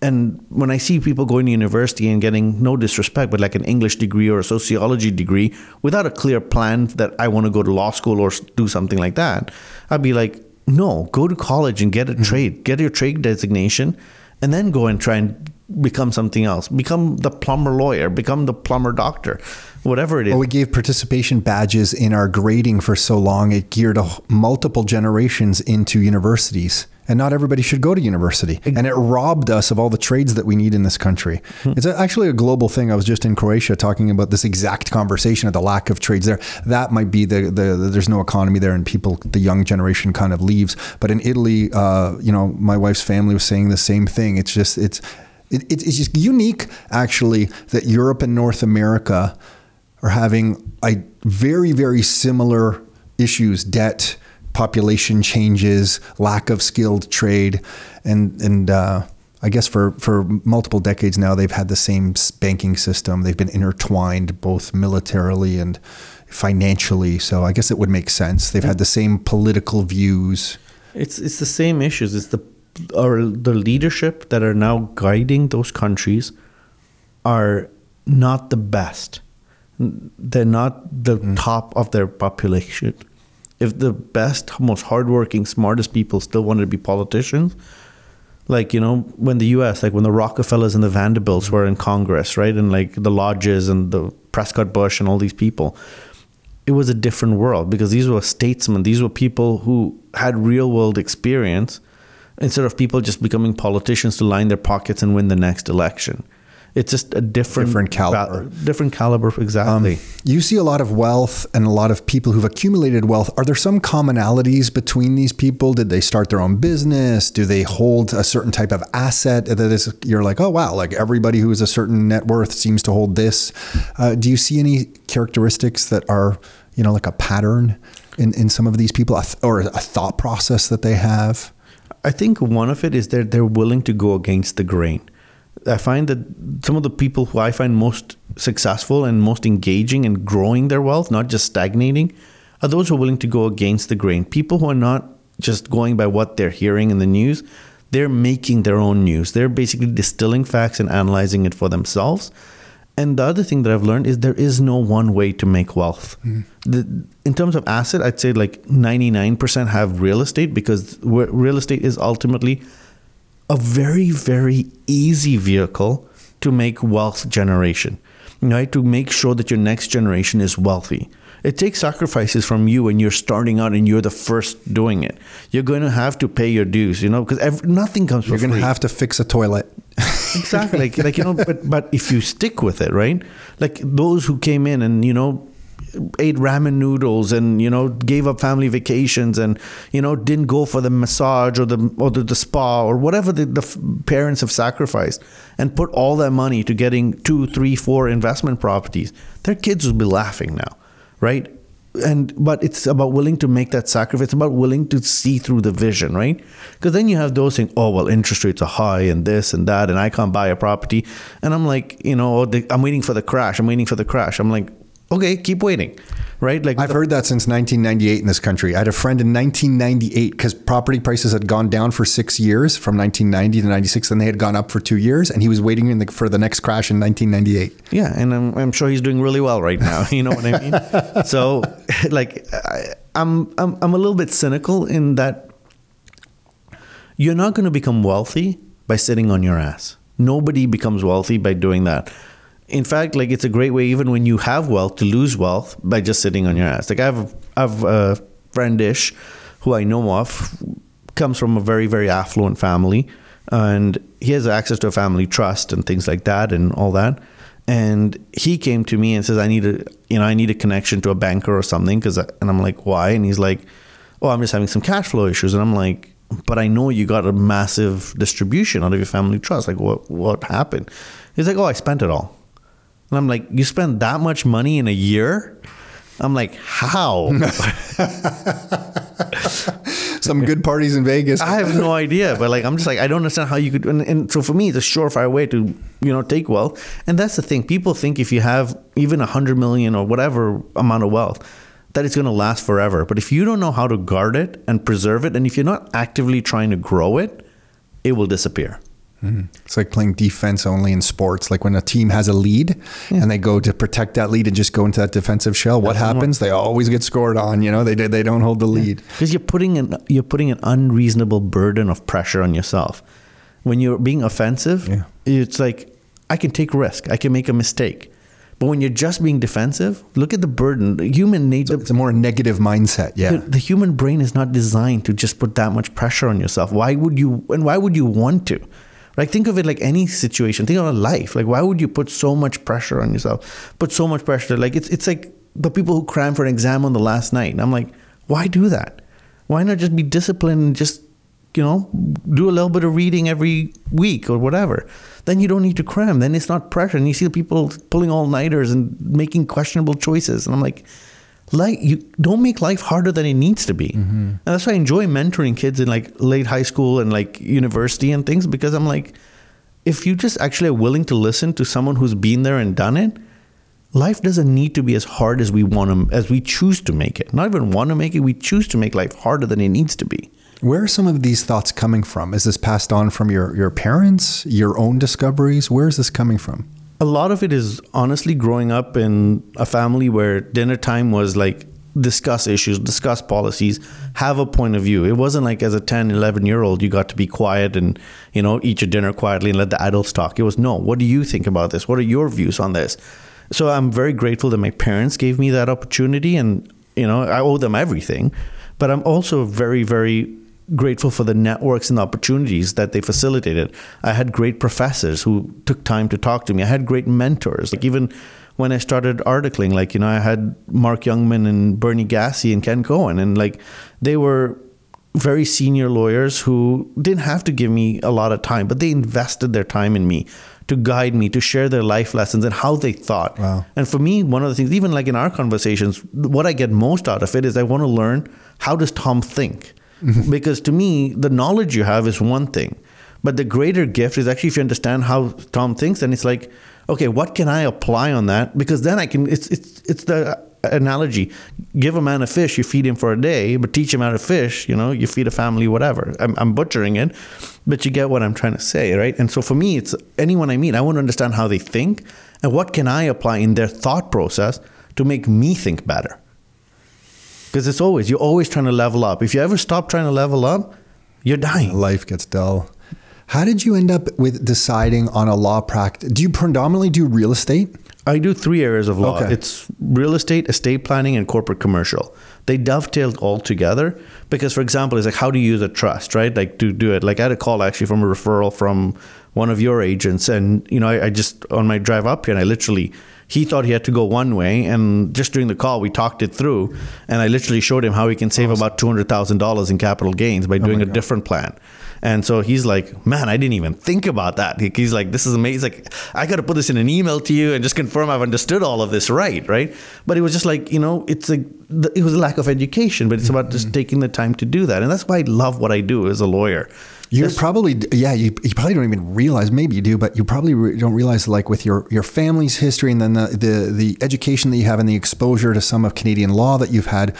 S4: And when I see people going to university and getting no disrespect, but like an English degree or a sociology degree without a clear plan that I want to go to law school or do something like that, I'd be like, no, go to college and get a mm-hmm. trade, get your trade designation, and then go and try and become something else. Become the plumber lawyer, become the plumber doctor, whatever it is.
S3: Well, we gave participation badges in our grading for so long, it geared multiple generations into universities. And not everybody should go to university. And it robbed us of all the trades that we need in this country. It's actually a global thing. I was just in Croatia talking about this exact conversation of the lack of trades there. That might be the, the, the there's no economy there and people, the young generation kind of leaves. But in Italy, uh, you know, my wife's family was saying the same thing. It's just, it's, it, it, it's just unique actually that Europe and North America are having a very, very similar issues debt, population changes, lack of skilled trade. And, and uh, I guess for, for multiple decades now, they've had the same banking system. They've been intertwined both militarily and financially. So I guess it would make sense. They've had the same political views.
S4: It's it's the same issues. It's the or the leadership that are now guiding those countries are not the best. They're not the top of their population. If the best, most hardworking, smartest people still wanted to be politicians, like you know when the U.S. like when the Rockefellers and the Vanderbilts were in Congress, right, and like the lodges and the Prescott Bush and all these people, it was a different world because these were statesmen. These were people who had real world experience instead of people just becoming politicians to line their pockets and win the next election. It's just a different
S3: Different caliber. Um,
S4: different caliber, exactly.
S3: You see a lot of wealth and a lot of people who've accumulated wealth. Are there some commonalities between these people? Did they start their own business? Do they hold a certain type of asset that is you're like, oh wow, like everybody who has a certain net worth seems to hold this. Uh, do you see any characteristics that are you know like a pattern in, in some of these people, or a thought process that they have?
S4: I think one of it is that they're willing to go against the grain. I find that some of the people who I find most successful and most engaging and growing their wealth, not just stagnating, are those who are willing to go against the grain. People who are not just going by what they're hearing in the news, they're making their own news. They're basically distilling facts and analyzing it for themselves. And the other thing that I've learned is there is no one way to make wealth. Hmm. The, in terms of asset, I'd say like 99% have real estate because real estate is ultimately a very, very easy vehicle to make wealth generation. right? To make sure that your next generation is wealthy. It takes sacrifices from you when you're starting out and you're the first doing it. You're going to have to pay your dues, you know, because nothing comes for
S3: You're going to have to fix a toilet.
S4: exactly like, like you know but but if you stick with it right like those who came in and you know ate ramen noodles and you know gave up family vacations and you know didn't go for the massage or the or the, the spa or whatever the, the parents have sacrificed and put all that money to getting two three four investment properties their kids will be laughing now right and but it's about willing to make that sacrifice. It's about willing to see through the vision, right? Because then you have those saying, "Oh, well, interest rates are high, and this and that, and I can't buy a property." And I'm like, you know, oh, the, I'm waiting for the crash. I'm waiting for the crash. I'm like, okay, keep waiting, right? Like
S3: I've heard that since 1998 in this country. I had a friend in 1998 because property prices had gone down for six years from 1990 to 96, and they had gone up for two years, and he was waiting in the, for the next crash in 1998.
S4: Yeah, and I'm, I'm sure he's doing really well right now. You know what I mean? so, like, I, I'm, I'm I'm a little bit cynical in that you're not going to become wealthy by sitting on your ass. Nobody becomes wealthy by doing that. In fact, like it's a great way, even when you have wealth, to lose wealth by just sitting on your ass. Like I have, I have a friendish who I know of, comes from a very, very affluent family, and he has access to a family trust and things like that, and all that. And he came to me and says, "I need a, you know, I need a connection to a banker or something." Because, and I'm like, "Why?" And he's like, "Oh, I'm just having some cash flow issues." And I'm like, "But I know you got a massive distribution out of your family trust. Like, what what happened?" He's like, "Oh, I spent it all." And I'm like, "You spend that much money in a year?" I'm like, "How?"
S3: Some good parties in Vegas.
S4: I have no idea, but like I'm just like I don't understand how you could. And, and so for me, it's a surefire way to you know take wealth. And that's the thing. People think if you have even a hundred million or whatever amount of wealth, that it's going to last forever. But if you don't know how to guard it and preserve it, and if you're not actively trying to grow it, it will disappear. Mm-hmm.
S3: It's like playing defense only in sports. Like when a team has a lead and they go to protect that lead and just go into that defensive shell, what happens? They always get scored on. You know, they they don't hold the lead.
S4: because you're putting an you're putting an unreasonable burden of pressure on yourself when you're being offensive
S3: Yeah.
S4: it's like i can take risk i can make a mistake but when you're just being defensive look at the burden the human nature
S3: It's a more negative mindset. Yeah.
S4: the, the human brain is not designed to just put that much pressure on yourself why would you and why would you want to like think of it like any situation. Think of a life. Like why would you put so much pressure on yourself? Put so much pressure like it's it's like the people who cram for an exam on the last night and i'm like why do that? Why not just be disciplined and just you know do a little bit of reading every week or whatever? Then you don't need to cram. Then it's not pressure. And you see people pulling all-nighters and making questionable choices and i'm like like you don't make life harder than it needs to be mm-hmm. and that's why i enjoy mentoring kids in like late high school and like university and things because i'm like if you just actually are willing to listen to someone who's been there and done it life doesn't need to be as hard as we want to as we choose to make it not even want to make it we choose to make life harder than it needs to be
S3: Where are some of these thoughts coming from? Is this passed on from your your parents, your own discoveries? Where is this coming from?
S4: A lot of it is honestly growing up in a family where dinner time was like discuss issues discuss policies have a point of view. It wasn't like as a 10 11 year old you got to be quiet and you know eat your dinner quietly and let the adults talk. It was no what do you think about this? What are your views on this? So i'm very grateful that my parents gave me that opportunity and you know i owe them everything but i'm also very very grateful for the networks and the opportunities that they facilitated. I had great professors who took time to talk to me. I had great mentors. Like even when I started articling, like, you know, I had Mark Youngman and Bernie Gassi and Ken Cohen and like they were very senior lawyers who didn't have to give me a lot of time, but they invested their time in me to guide me, to share their life lessons and how they thought.
S3: Wow.
S4: And for me, one of the things, even like in our conversations, what I get most out of it is I want to learn how does Tom think? Mm-hmm. because to me, the knowledge you have is one thing. But the greater gift is actually if you understand how Tom thinks, then it's like, okay, what can I apply on that? Because then I can it's it's it's the analogy. Give a man a fish, you feed him for a day, but teach him how to fish, you know, you feed a family, whatever. I'm, I'm butchering it, but you get what I'm trying to say, right? And so for me, it's anyone I meet, I want to understand how they think and what can I apply in their thought process to make me think better. Because it's always, you're always trying to level up. If you ever stop trying to level up, you're dying.
S3: Life gets dull. How did you end up with deciding on a law practice? Do you predominantly do real estate?
S4: I do three areas of law.
S3: Okay.
S4: It's real estate, estate planning, and corporate commercial. They dovetail all together because, for example, it's like how do you use a trust, right? Like to do it. Like I had a call actually from a referral from one of your agents, and you know, I, I just on my drive up here, and I literally he thought he had to go one way, and just during the call, we talked it through, and I literally showed him how he can save about two hundred thousand dollars in capital gains by oh doing a different plan. And so he's like, man, I didn't even think about that. He's like, this is amazing. He's like, I got to put this in an email to you and just confirm I've understood all of this right, right? But it was just like, you know, it's a, it was a lack of education, but it's mm-hmm. about just taking the time to do that. And that's why I love what I do as a lawyer.
S3: You're probably yeah. You, you probably don't even realize. Maybe you do, but you probably re- don't realize like with your your family's history and then the, the the education that you have and the exposure to some of Canadian law that you've had.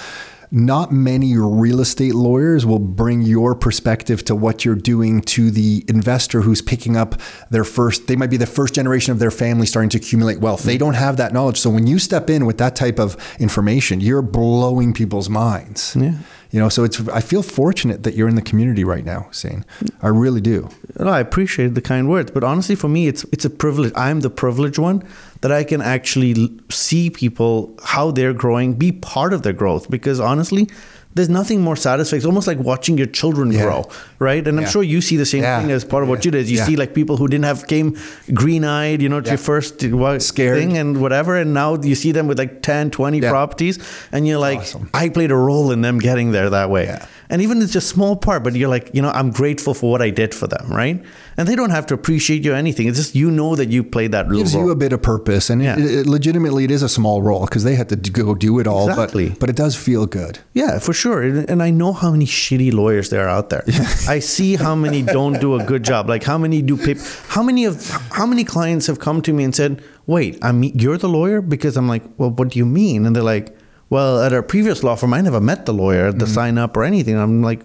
S3: Not many real estate lawyers will bring your perspective to what you're doing to the investor who's picking up their first. They might be the first generation of their family starting to accumulate wealth. They mm-hmm. don't have that knowledge. So when you step in with that type of information, you're blowing people's minds.
S4: Yeah.
S3: You know, so it's. I feel fortunate that you're in the community right now, Sane. I really do.
S4: I appreciate the kind words, but honestly, for me, it's it's a privilege. I'm the privileged one that I can actually see people how they're growing, be part of their growth. Because honestly, there's nothing more satisfying. It's almost like watching your children
S3: Yeah.
S4: grow, right? And I'm sure you see the same
S3: Yeah.
S4: thing as part of what you did. You
S3: Yeah.
S4: see like people who didn't have came green eyed, you know, to
S3: Yeah.
S4: your first uh,
S3: Scared.
S4: thing and whatever, and now you see them with like 10, 20
S3: Yeah.
S4: properties, and you're like,
S3: Awesome.
S4: I played a role in them getting there that way. And even it's just small part, but you're like, you know, I'm grateful for what I did for them, right? And they don't have to appreciate you or anything. It's just you know that you played that little
S3: gives you a bit of purpose, and
S4: Yeah.
S3: it, it, legitimately, it is a small role because they had to go do it all.
S4: Exactly.
S3: But but it does feel good.
S4: yeah, for sure. And and I know how many shitty lawyers there are out there. I see how many don't do a good job. Like how many do paper. How many of how many clients have come to me and said, "Wait, I mean, you're the lawyer?" Because I'm like, "Well, what do you mean?" And they're like, "Well, at our previous law firm, I never met the lawyer, the mm-hmm. sign up or anything." I'm like,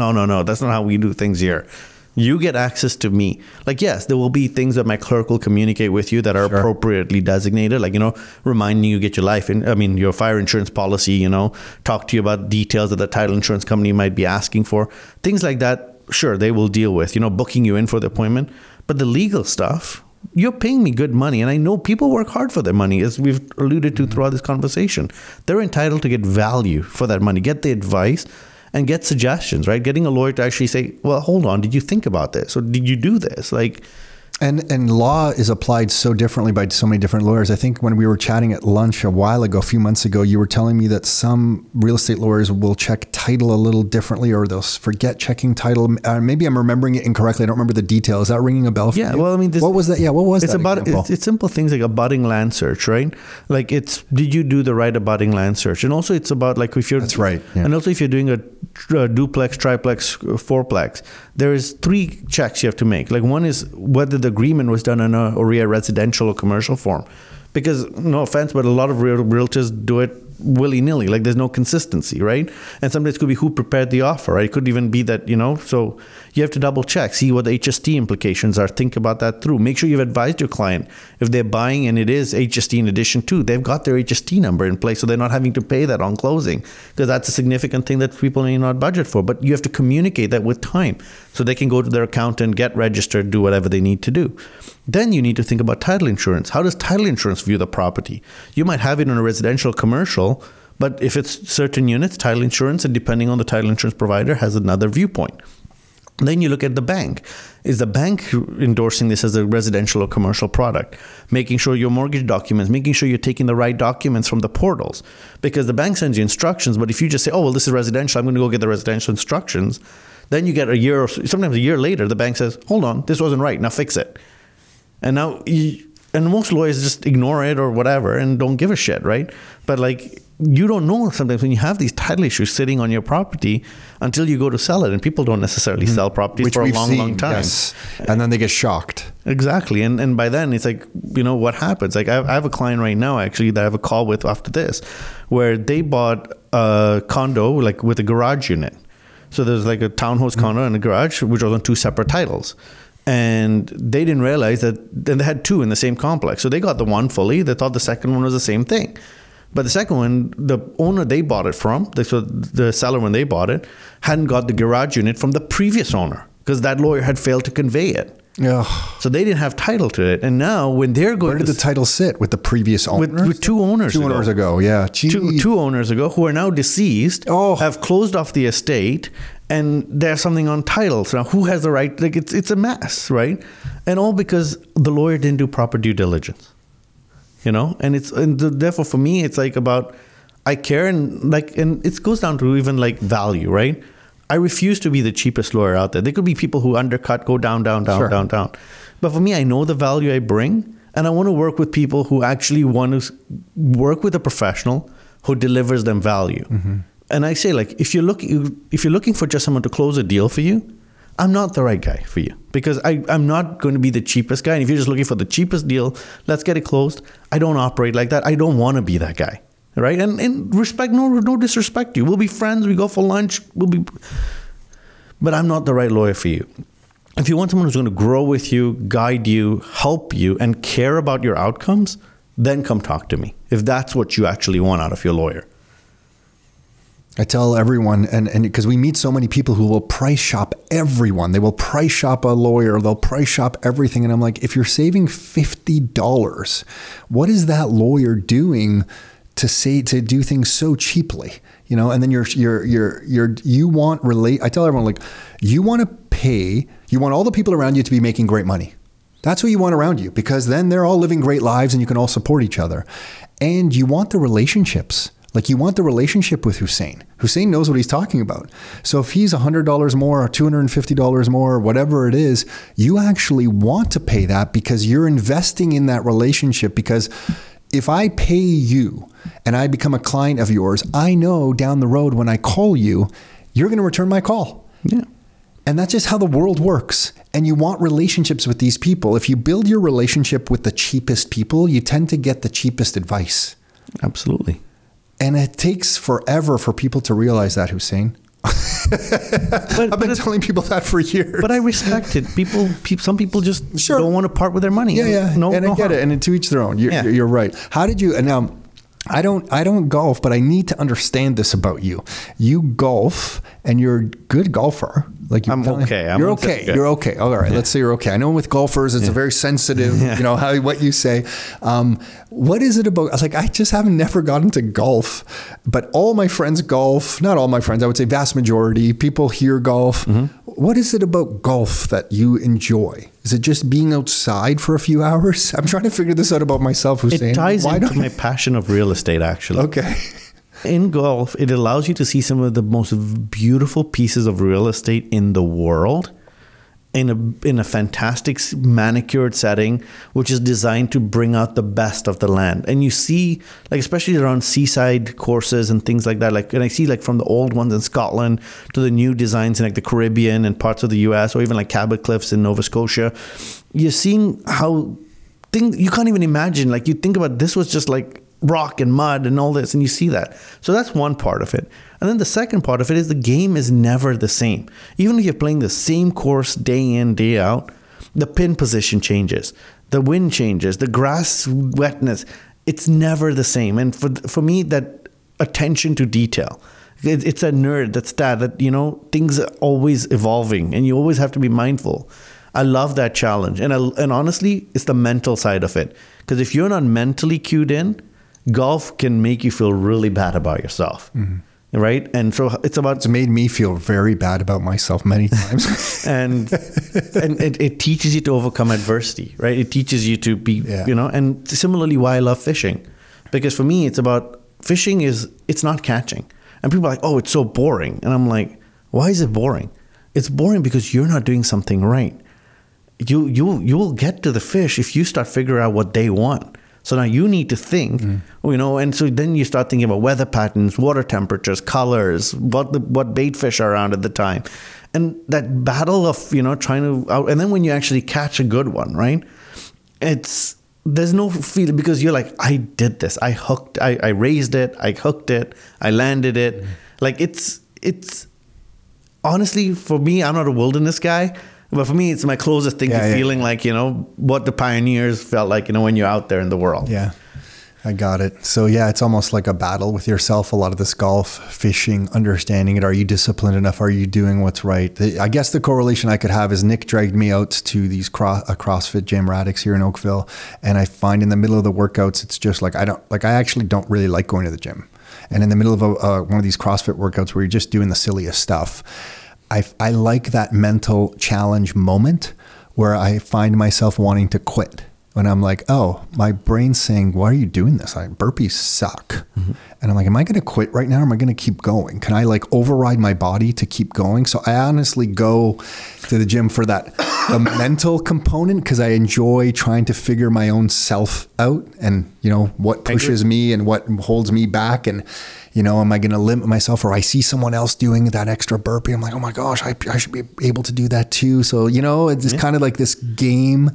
S4: "No, no, no. That's not how we do things here." You get access to me. Like, yes, there will be things that my clerk will communicate with you that are appropriately designated, like, you know, reminding you get your life in, I mean, your fire insurance policy, you know, talk to you about details that the title insurance company might be asking for. Things like that, sure, they will deal with, you know, booking you in for the appointment. But the legal stuff, you're paying me good money. And I know people work hard for their money, as we've alluded to throughout this conversation. They're entitled to get value for that money, get the advice and get suggestions, right? Getting a lawyer to actually say, well, hold on, did you think about this? Or did you do this? Like,
S3: And and law is applied so differently by so many different lawyers. I think when we were chatting at lunch a while ago, a few months ago, you were telling me that some real estate lawyers will check title a little differently, or they'll forget checking title. Uh, maybe I'm remembering it incorrectly. I don't remember the detail. Is that ringing a bell? For
S4: Yeah,
S3: you?
S4: well, I mean, this,
S3: what was that? Yeah, what was
S4: it's
S3: that?
S4: about it's, it's simple things like abutting land search, right? Like it's did you do the right abutting land search, and also it's about like if you're
S3: That's right, yeah.
S4: and also if you're doing a, a duplex, triplex, uh, fourplex, there is three checks you have to make. Like one is whether the agreement was done in a or residential or commercial form, because no offense, but a lot of real, realtors do it willy nilly. Like there's no consistency, right? And sometimes it could be who prepared the offer. Right? It could even be that you know. So you have to double check, see what the HST implications are. Think about that through. Make sure you've advised your client if they're buying and it is HST in addition to, they've got their HST number in place, so they're not having to pay that on closing because that's a significant thing that people may not budget for. But you have to communicate that with time, so they can go to their accountant, get registered, do whatever they need to do. Then you need to think about title insurance. How does title insurance view the property? You might have it in a residential commercial, but if it's certain units, title insurance, and depending on the title insurance provider, has another viewpoint. Then you look at the bank. Is the bank endorsing this as a residential or commercial product? Making sure your mortgage documents, making sure you're taking the right documents from the portals. Because the bank sends you instructions, but if you just say, oh, well, this is residential, I'm going to go get the residential instructions, then you get a year or sometimes a year later, the bank says, hold on, this wasn't right, now fix it. And now, you, and most lawyers just ignore it or whatever and don't give a shit, right? But like, you don't know sometimes when you have these title issues sitting on your property until you go to sell it, and people don't necessarily sell properties
S3: Mm-hmm. Which
S4: for a long,
S3: seen,
S4: long time.
S3: yes. And then they get shocked.
S4: Exactly, and and by then it's like you know what happens. Like I have, I have a client right now actually that I have a call with after this, where they bought a condo like with a garage unit. So there's like a townhouse condo and a garage, which was on two separate titles. And they didn't realize that then they had two in the same complex. So they got the one fully. They thought the second one was the same thing. But the second one, the owner they bought it from, the, so the seller when they bought it, hadn't got the garage unit from the previous owner because that lawyer had failed to convey it.
S3: Ugh.
S4: So they didn't have title to it. And now when they're going
S3: Where did
S4: to
S3: the title sit with the previous owner?
S4: with, with two owners
S3: two
S4: ago.
S3: owners ago. Yeah,
S4: two, two owners ago who are now deceased
S3: Oh.
S4: have closed off the estate and there's something on title so now who has the right like it's it's a mess right and all because the lawyer didn't do proper due diligence you know? And it's and th- therefore for me it's like about i care and like and it goes down to even like value right? I refuse to be the cheapest lawyer out there. There could be people who undercut go down down down
S3: Sure.
S4: down down. But for me i know the value i bring and i want to work with people who actually want to work with a professional who delivers them value. Mm-hmm. And i say like if you're looking if you're looking for just someone to close a deal for you I'm not the right guy for you because I, I'm not going to be the cheapest guy. And if you're just looking for the cheapest deal, let's get it closed. I don't operate like that. I don't want to be that guy. Right. And, and respect, no, no disrespect to you. We'll be friends. We go for lunch. We'll be, but I'm not the right lawyer for you. If you want someone who's going to grow with you, guide you, help you, and care about your outcomes, then come talk to me. If that's what you actually want out of your lawyer.
S3: I tell everyone, and and because we meet so many people who will price shop everyone. They will price shop a lawyer. They'll price shop everything, and I'm like, if you're saving fifty dollars, what is that lawyer doing to say to do things so cheaply? You know, and then you're you're you're you're you want relate. I tell everyone like, you want to pay. You want all the people around you to be making great money. That's who you want around you because then they're all living great lives and you can all support each other. And you want the relationships. Like you want the relationship with Hussein. Hussein knows what he's talking about. So if he's $100 more or $250 more or whatever it is, you actually want to pay that because you're investing in that relationship because if I pay you and I become a client of yours, I know down the road when I call you, you're going to return my call.
S4: Yeah.
S3: And that's just how the world works. And you want relationships with these people. If you build your relationship with the cheapest people, you tend to get the cheapest advice.
S4: Absolutely.
S3: And it takes forever for people to realize that, Hussein.
S4: But,
S3: I've been telling people that for years.
S4: But I respect it. People, peop some people just
S3: Sure.
S4: don't want to part with their money.
S3: yeah, yeah,
S4: No,
S3: and
S4: no
S3: I get
S4: harm.
S3: it. And to each their own. You're,
S4: Yeah.
S3: you're right. How did you? And now, I don't, I don't golf, but I need to understand this about you. You golf, and you're a good golfer. Like you're
S4: I'm okay. I'm
S3: you're okay.
S4: good.
S3: You're okay. All right. Let's say you're okay. I know with golfers, it's a very sensitive. You know how what you say. Um, what is it about? I was like, I just haven't never gotten into golf, but all my friends golf. Not all my friends. I would say vast majority people hear golf.
S4: Mm-hmm.
S3: What is it about golf that you enjoy? Is it just being outside for a few hours? I'm trying to figure this out about myself, Hussein.
S4: It ties
S3: Why
S4: into my passion of real estate, actually.
S3: Okay.
S4: In golf, it allows you to see some of the most beautiful pieces of real estate in the world in a in a fantastic manicured setting which is designed to bring out the best of the land. And you see like especially around seaside courses and things like that like and I see like from the old ones in Scotland to the new designs in like the Caribbean and parts of the US or even like Cabot Cliffs in Nova Scotia you're seeing how things you can't even imagine like you think about this was just like rock and mud and all this and you see that. So that's one part of it. And then the second part of it is the game is never the same. Even if you're playing the same course day in day out the pin position changes the wind changes the grass wetness it's never the same. And for for me that attention to detail it, it's a nerd that's that that you know things are always evolving and you always have to be mindful. I love that challenge, and I, and honestly, it's the mental side of it. Because if you're not mentally cued in, golf can make you feel really bad about yourself, mm-hmm. right? And so it's about
S3: It's made me feel very bad about myself many times.
S4: and and it, it teaches you to overcome adversity, right? It teaches you to be,
S3: Yeah.
S4: you know. And similarly, why I love fishing, because for me, it's about fishing is it's not catching, and people are like, oh, it's so boring, and I'm like, why is it boring? It's boring because you're not doing something right. You you you will get to the fish if you start figuring out what they want. So now you need to think, mm. oh, you know, and so then you start thinking about weather patterns, water temperatures, colors, what the what bait fish are around at the time, and that battle of you know trying to, out, and then when you actually catch a good one, right? It's there's no feeling because you're like I did this, I hooked, I, I raised it, I hooked it, I landed it, mm. like it's it's honestly for me, I'm not a wilderness guy. But for me, it's my closest thing
S3: Yeah,
S4: to
S3: yeah.
S4: feeling like you know what the pioneers felt like, you know, when you're out there in the world.
S3: yeah. I got it. So yeah, it's almost like a battle with yourself. A lot of this golf, fishing, understanding it. Are you disciplined enough? Are you doing what's right? The, I guess the correlation I could have is Nick dragged me out to these cross, a CrossFit gym Radix here in Oakville, and I find in the middle of the workouts, it's just like I don't like. I actually don't really like going to the gym, and in the middle of a, uh, one of these CrossFit workouts where you're just doing the silliest stuff, I I like that mental challenge moment where I find myself wanting to quit when I'm like, oh, my brain's saying, why are you doing this? I, burpees suck. Mm-hmm. And I'm like, am I going to quit right now? Or am I going to keep going? Can I like override my body to keep going? So I honestly go to the gym for that, the mental component, because I enjoy trying to figure my own self out and, you know, what pushes me and what holds me back. And, you know, am I going to limit myself or I see someone else doing that extra burpee? I'm like, oh my gosh, I, I should be able to do that too. So, you know, it's yeah. kind of like this game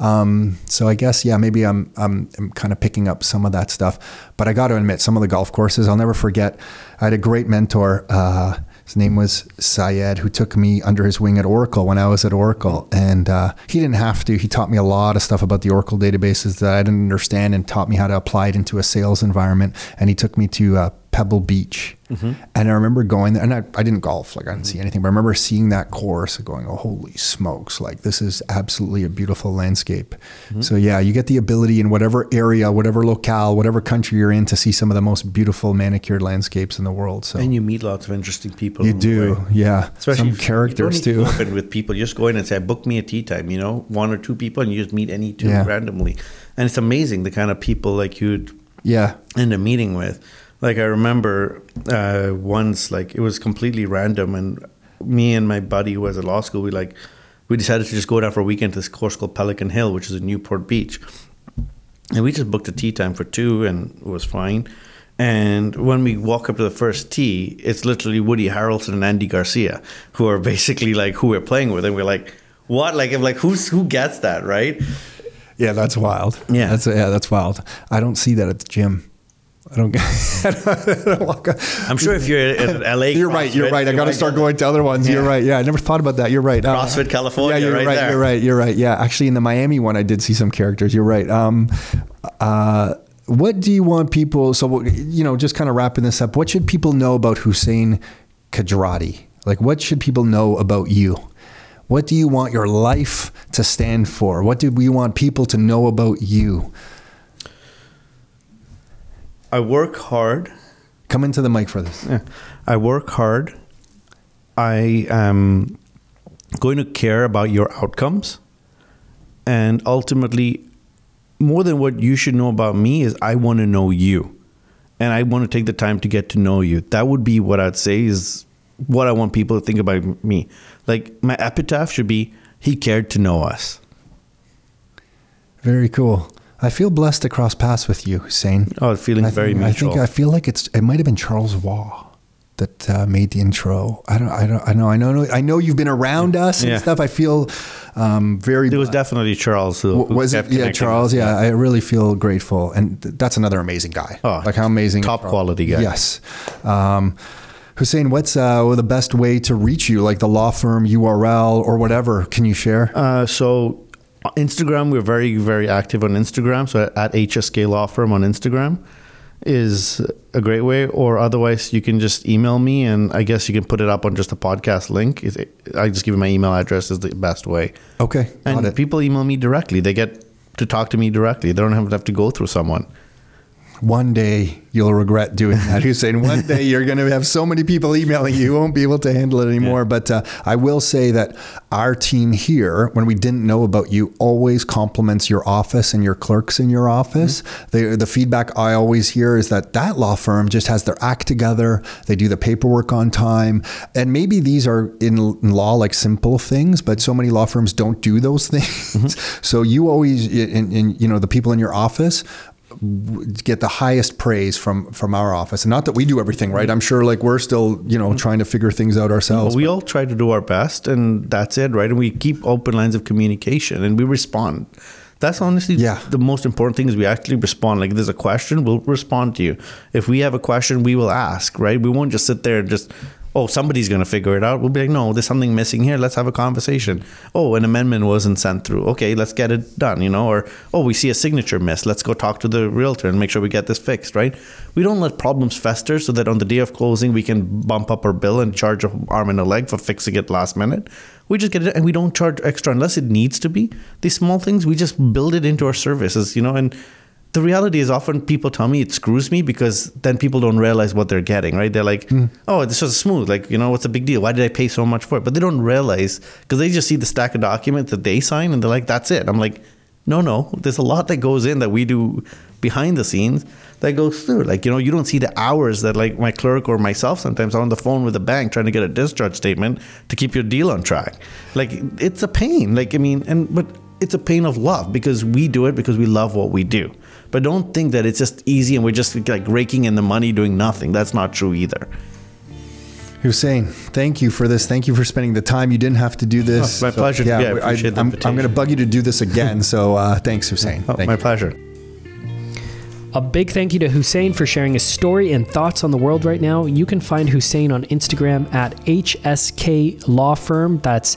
S3: um, so I guess yeah, maybe I'm, I'm I'm kind of picking up some of that stuff. But I got to admit, some of the golf courses I'll never forget. I had a great mentor. Uh, his name was Syed, who took me under his wing at Oracle when I was at Oracle. And uh, he didn't have to. He taught me a lot of stuff about the Oracle databases that I didn't understand and taught me how to apply it into a sales environment. And he took me to uh, Pebble Beach. Mm-hmm. And I remember going there, and I, I didn't golf, like I didn't see anything, but I remember seeing that course and going, oh, holy smokes, like this is absolutely a beautiful landscape. Mm-hmm. So, yeah, you get the ability in whatever area, whatever locale, whatever country you're in to see some of the most beautiful manicured landscapes in the world. So,
S4: And you meet lots of interesting people.
S3: You do, yeah. Especially some characters too.
S4: Open with people, you just go in and say, book me a tee time, you know, one or two people, and you just meet any two yeah. randomly. And it's amazing the kind of people like you'd
S3: yeah
S4: end up meeting with like I remember uh, once, like it was completely random, and me and my buddy who was at law school, we like we decided to just go down for a weekend to this course called Pelican Hill, which is in Newport Beach, and we just booked a tee time for two, and it was fine. And when we walk up to the first tee, it's literally Woody Harrelson and Andy Garcia, who are basically like who we're playing with, and we're like, what? Like, I'm like, who's who gets that, right?
S3: Yeah, that's wild.
S4: Yeah,
S3: that's yeah, that's wild. I don't see that at the gym. I don't. I
S4: don't walk I'm sure if you're in LA,
S3: you're right. You're right. I got to start going to other ones. Yeah. You're right. Yeah, I never thought about that. You're right.
S4: Uh, CrossFit, uh, California.
S3: Yeah, you're
S4: right.
S3: right you're right. You're right. Yeah, actually, in the Miami one, I did see some characters. You're right. Um, uh, what do you want people? So you know, just kind of wrapping this up. What should people know about Hussein Kudrati? Like, what should people know about you? What do you want your life to stand for? What do we want people to know about you?
S4: I work hard.
S3: Come into the mic for this.
S4: Yeah. I work hard. I am going to care about your outcomes. And ultimately, more than what you should know about me is I want to know you. And I want to take the time to get to know you. That would be what I'd say is what I want people to think about me. Like my epitaph should be he cared to know us.
S3: Very cool. I feel blessed to cross paths with you, Hussein.
S4: Oh, feeling I very mutual.
S3: I think I feel like it's it might have been Charles Waugh that uh, made the intro. I don't, I don't, I know, I know, I know you've been around us and yeah. stuff. I feel um, very.
S4: It was definitely Charles. Who,
S3: who was it? Yeah, Charles. Yeah, I really feel grateful, and th- that's another amazing guy. Oh, like how amazing!
S4: Top quality guy.
S3: Yes. Um, Hussein, what's uh, the best way to reach you? Like the law firm URL or whatever? Can you share?
S4: Uh, so Instagram, we're very, very active on Instagram. So at HSK Law Firm on Instagram is a great way. Or otherwise, you can just email me, and I guess you can put it up on just a podcast link. I just give you my email address is the best way.
S3: Okay,
S4: and people email me directly. They get to talk to me directly. They don't have to have to go through someone
S3: one day you'll regret doing that. Hussein, one day you're going to have so many people emailing you, you won't be able to handle it anymore. Yeah. But uh, I will say that our team here, when we didn't know about you, always compliments your office and your clerks in your office. Mm-hmm. They, the feedback I always hear is that that law firm just has their act together. They do the paperwork on time. And maybe these are in, in law like simple things, but so many law firms don't do those things. Mm-hmm. So you always, in, in, you know, the people in your office get the highest praise from from our office. And not that we do everything right. I'm sure like we're still you know mm-hmm. trying to figure things out ourselves.
S4: Well, we all try to do our best and that's it right? And we keep open lines of communication and we respond. That's honestly yeah. the most important thing is we actually respond. Like if there's a question we'll respond to you. If we have a question we will ask right? We won't just sit there and just oh, somebody's going to figure it out. We'll be like, no, there's something missing here. Let's have a conversation. Oh, an amendment wasn't sent through. Okay, let's get it done, you know, or, oh, we see a signature miss. Let's go talk to the realtor and make sure we get this fixed, right? We don't let problems fester so that on the day of closing, we can bump up our bill and charge an arm and a leg for fixing it last minute. We just get it and we don't charge extra unless it needs to be. These small things, we just build it into our services, you know, and the reality is often people tell me it screws me because then people don't realize what they're getting, right? They're like, mm. oh, this was smooth. Like, you know, what's the big deal? Why did I pay so much for it? But they don't realize because they just see the stack of documents that they sign and they're like, that's it. I'm like, no, no, there's a lot that goes in that we do behind the scenes that goes through. Like, you know, you don't see the hours that like my clerk or myself sometimes are on the phone with the bank trying to get a discharge statement to keep your deal on track. Like, it's a pain. Like, I mean, and, but it's a pain of love because we do it because we love what we do. But don't think that it's just easy and we're just like raking in the money doing nothing. That's not true either.
S3: Hussein, thank you for this. Thank you for spending the time. You didn't have to do this.
S4: Oh, my so, pleasure. Yeah, yeah I,
S3: am going to bug you to do this again. So uh, thanks, Hussein.
S4: Oh,
S3: thank
S4: my
S3: you.
S4: pleasure.
S1: A big thank you to Hussein for sharing his story and thoughts on the world right now. You can find Hussein on Instagram at HSK Law Firm. That's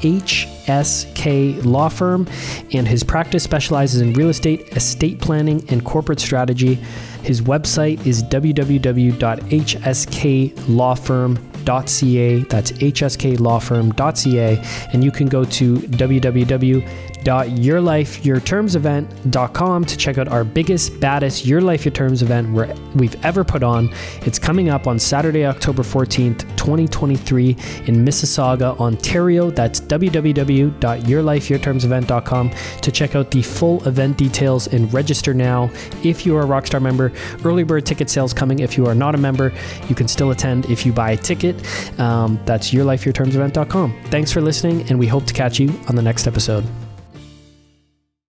S1: HSK Law Firm. And his practice specializes in real estate, estate planning, and corporate strategy. His website is www.hsklawfirm.ca. That's hsklawfirm.ca. And you can go to www www.yourlifeyourtermsevent.com to check out our biggest, baddest Your Life Your Terms event we've ever put on. It's coming up on Saturday, October 14th, 2023 in Mississauga, Ontario. That's www.yourlifeyourtermsevent.com to check out the full event details and register now. If you are a Rockstar member, early bird ticket sales coming. If you are not a member, you can still attend if you buy a ticket. Um, that's yourlifeyourtermsevent.com. Thanks for listening, and we hope to catch you on the next episode.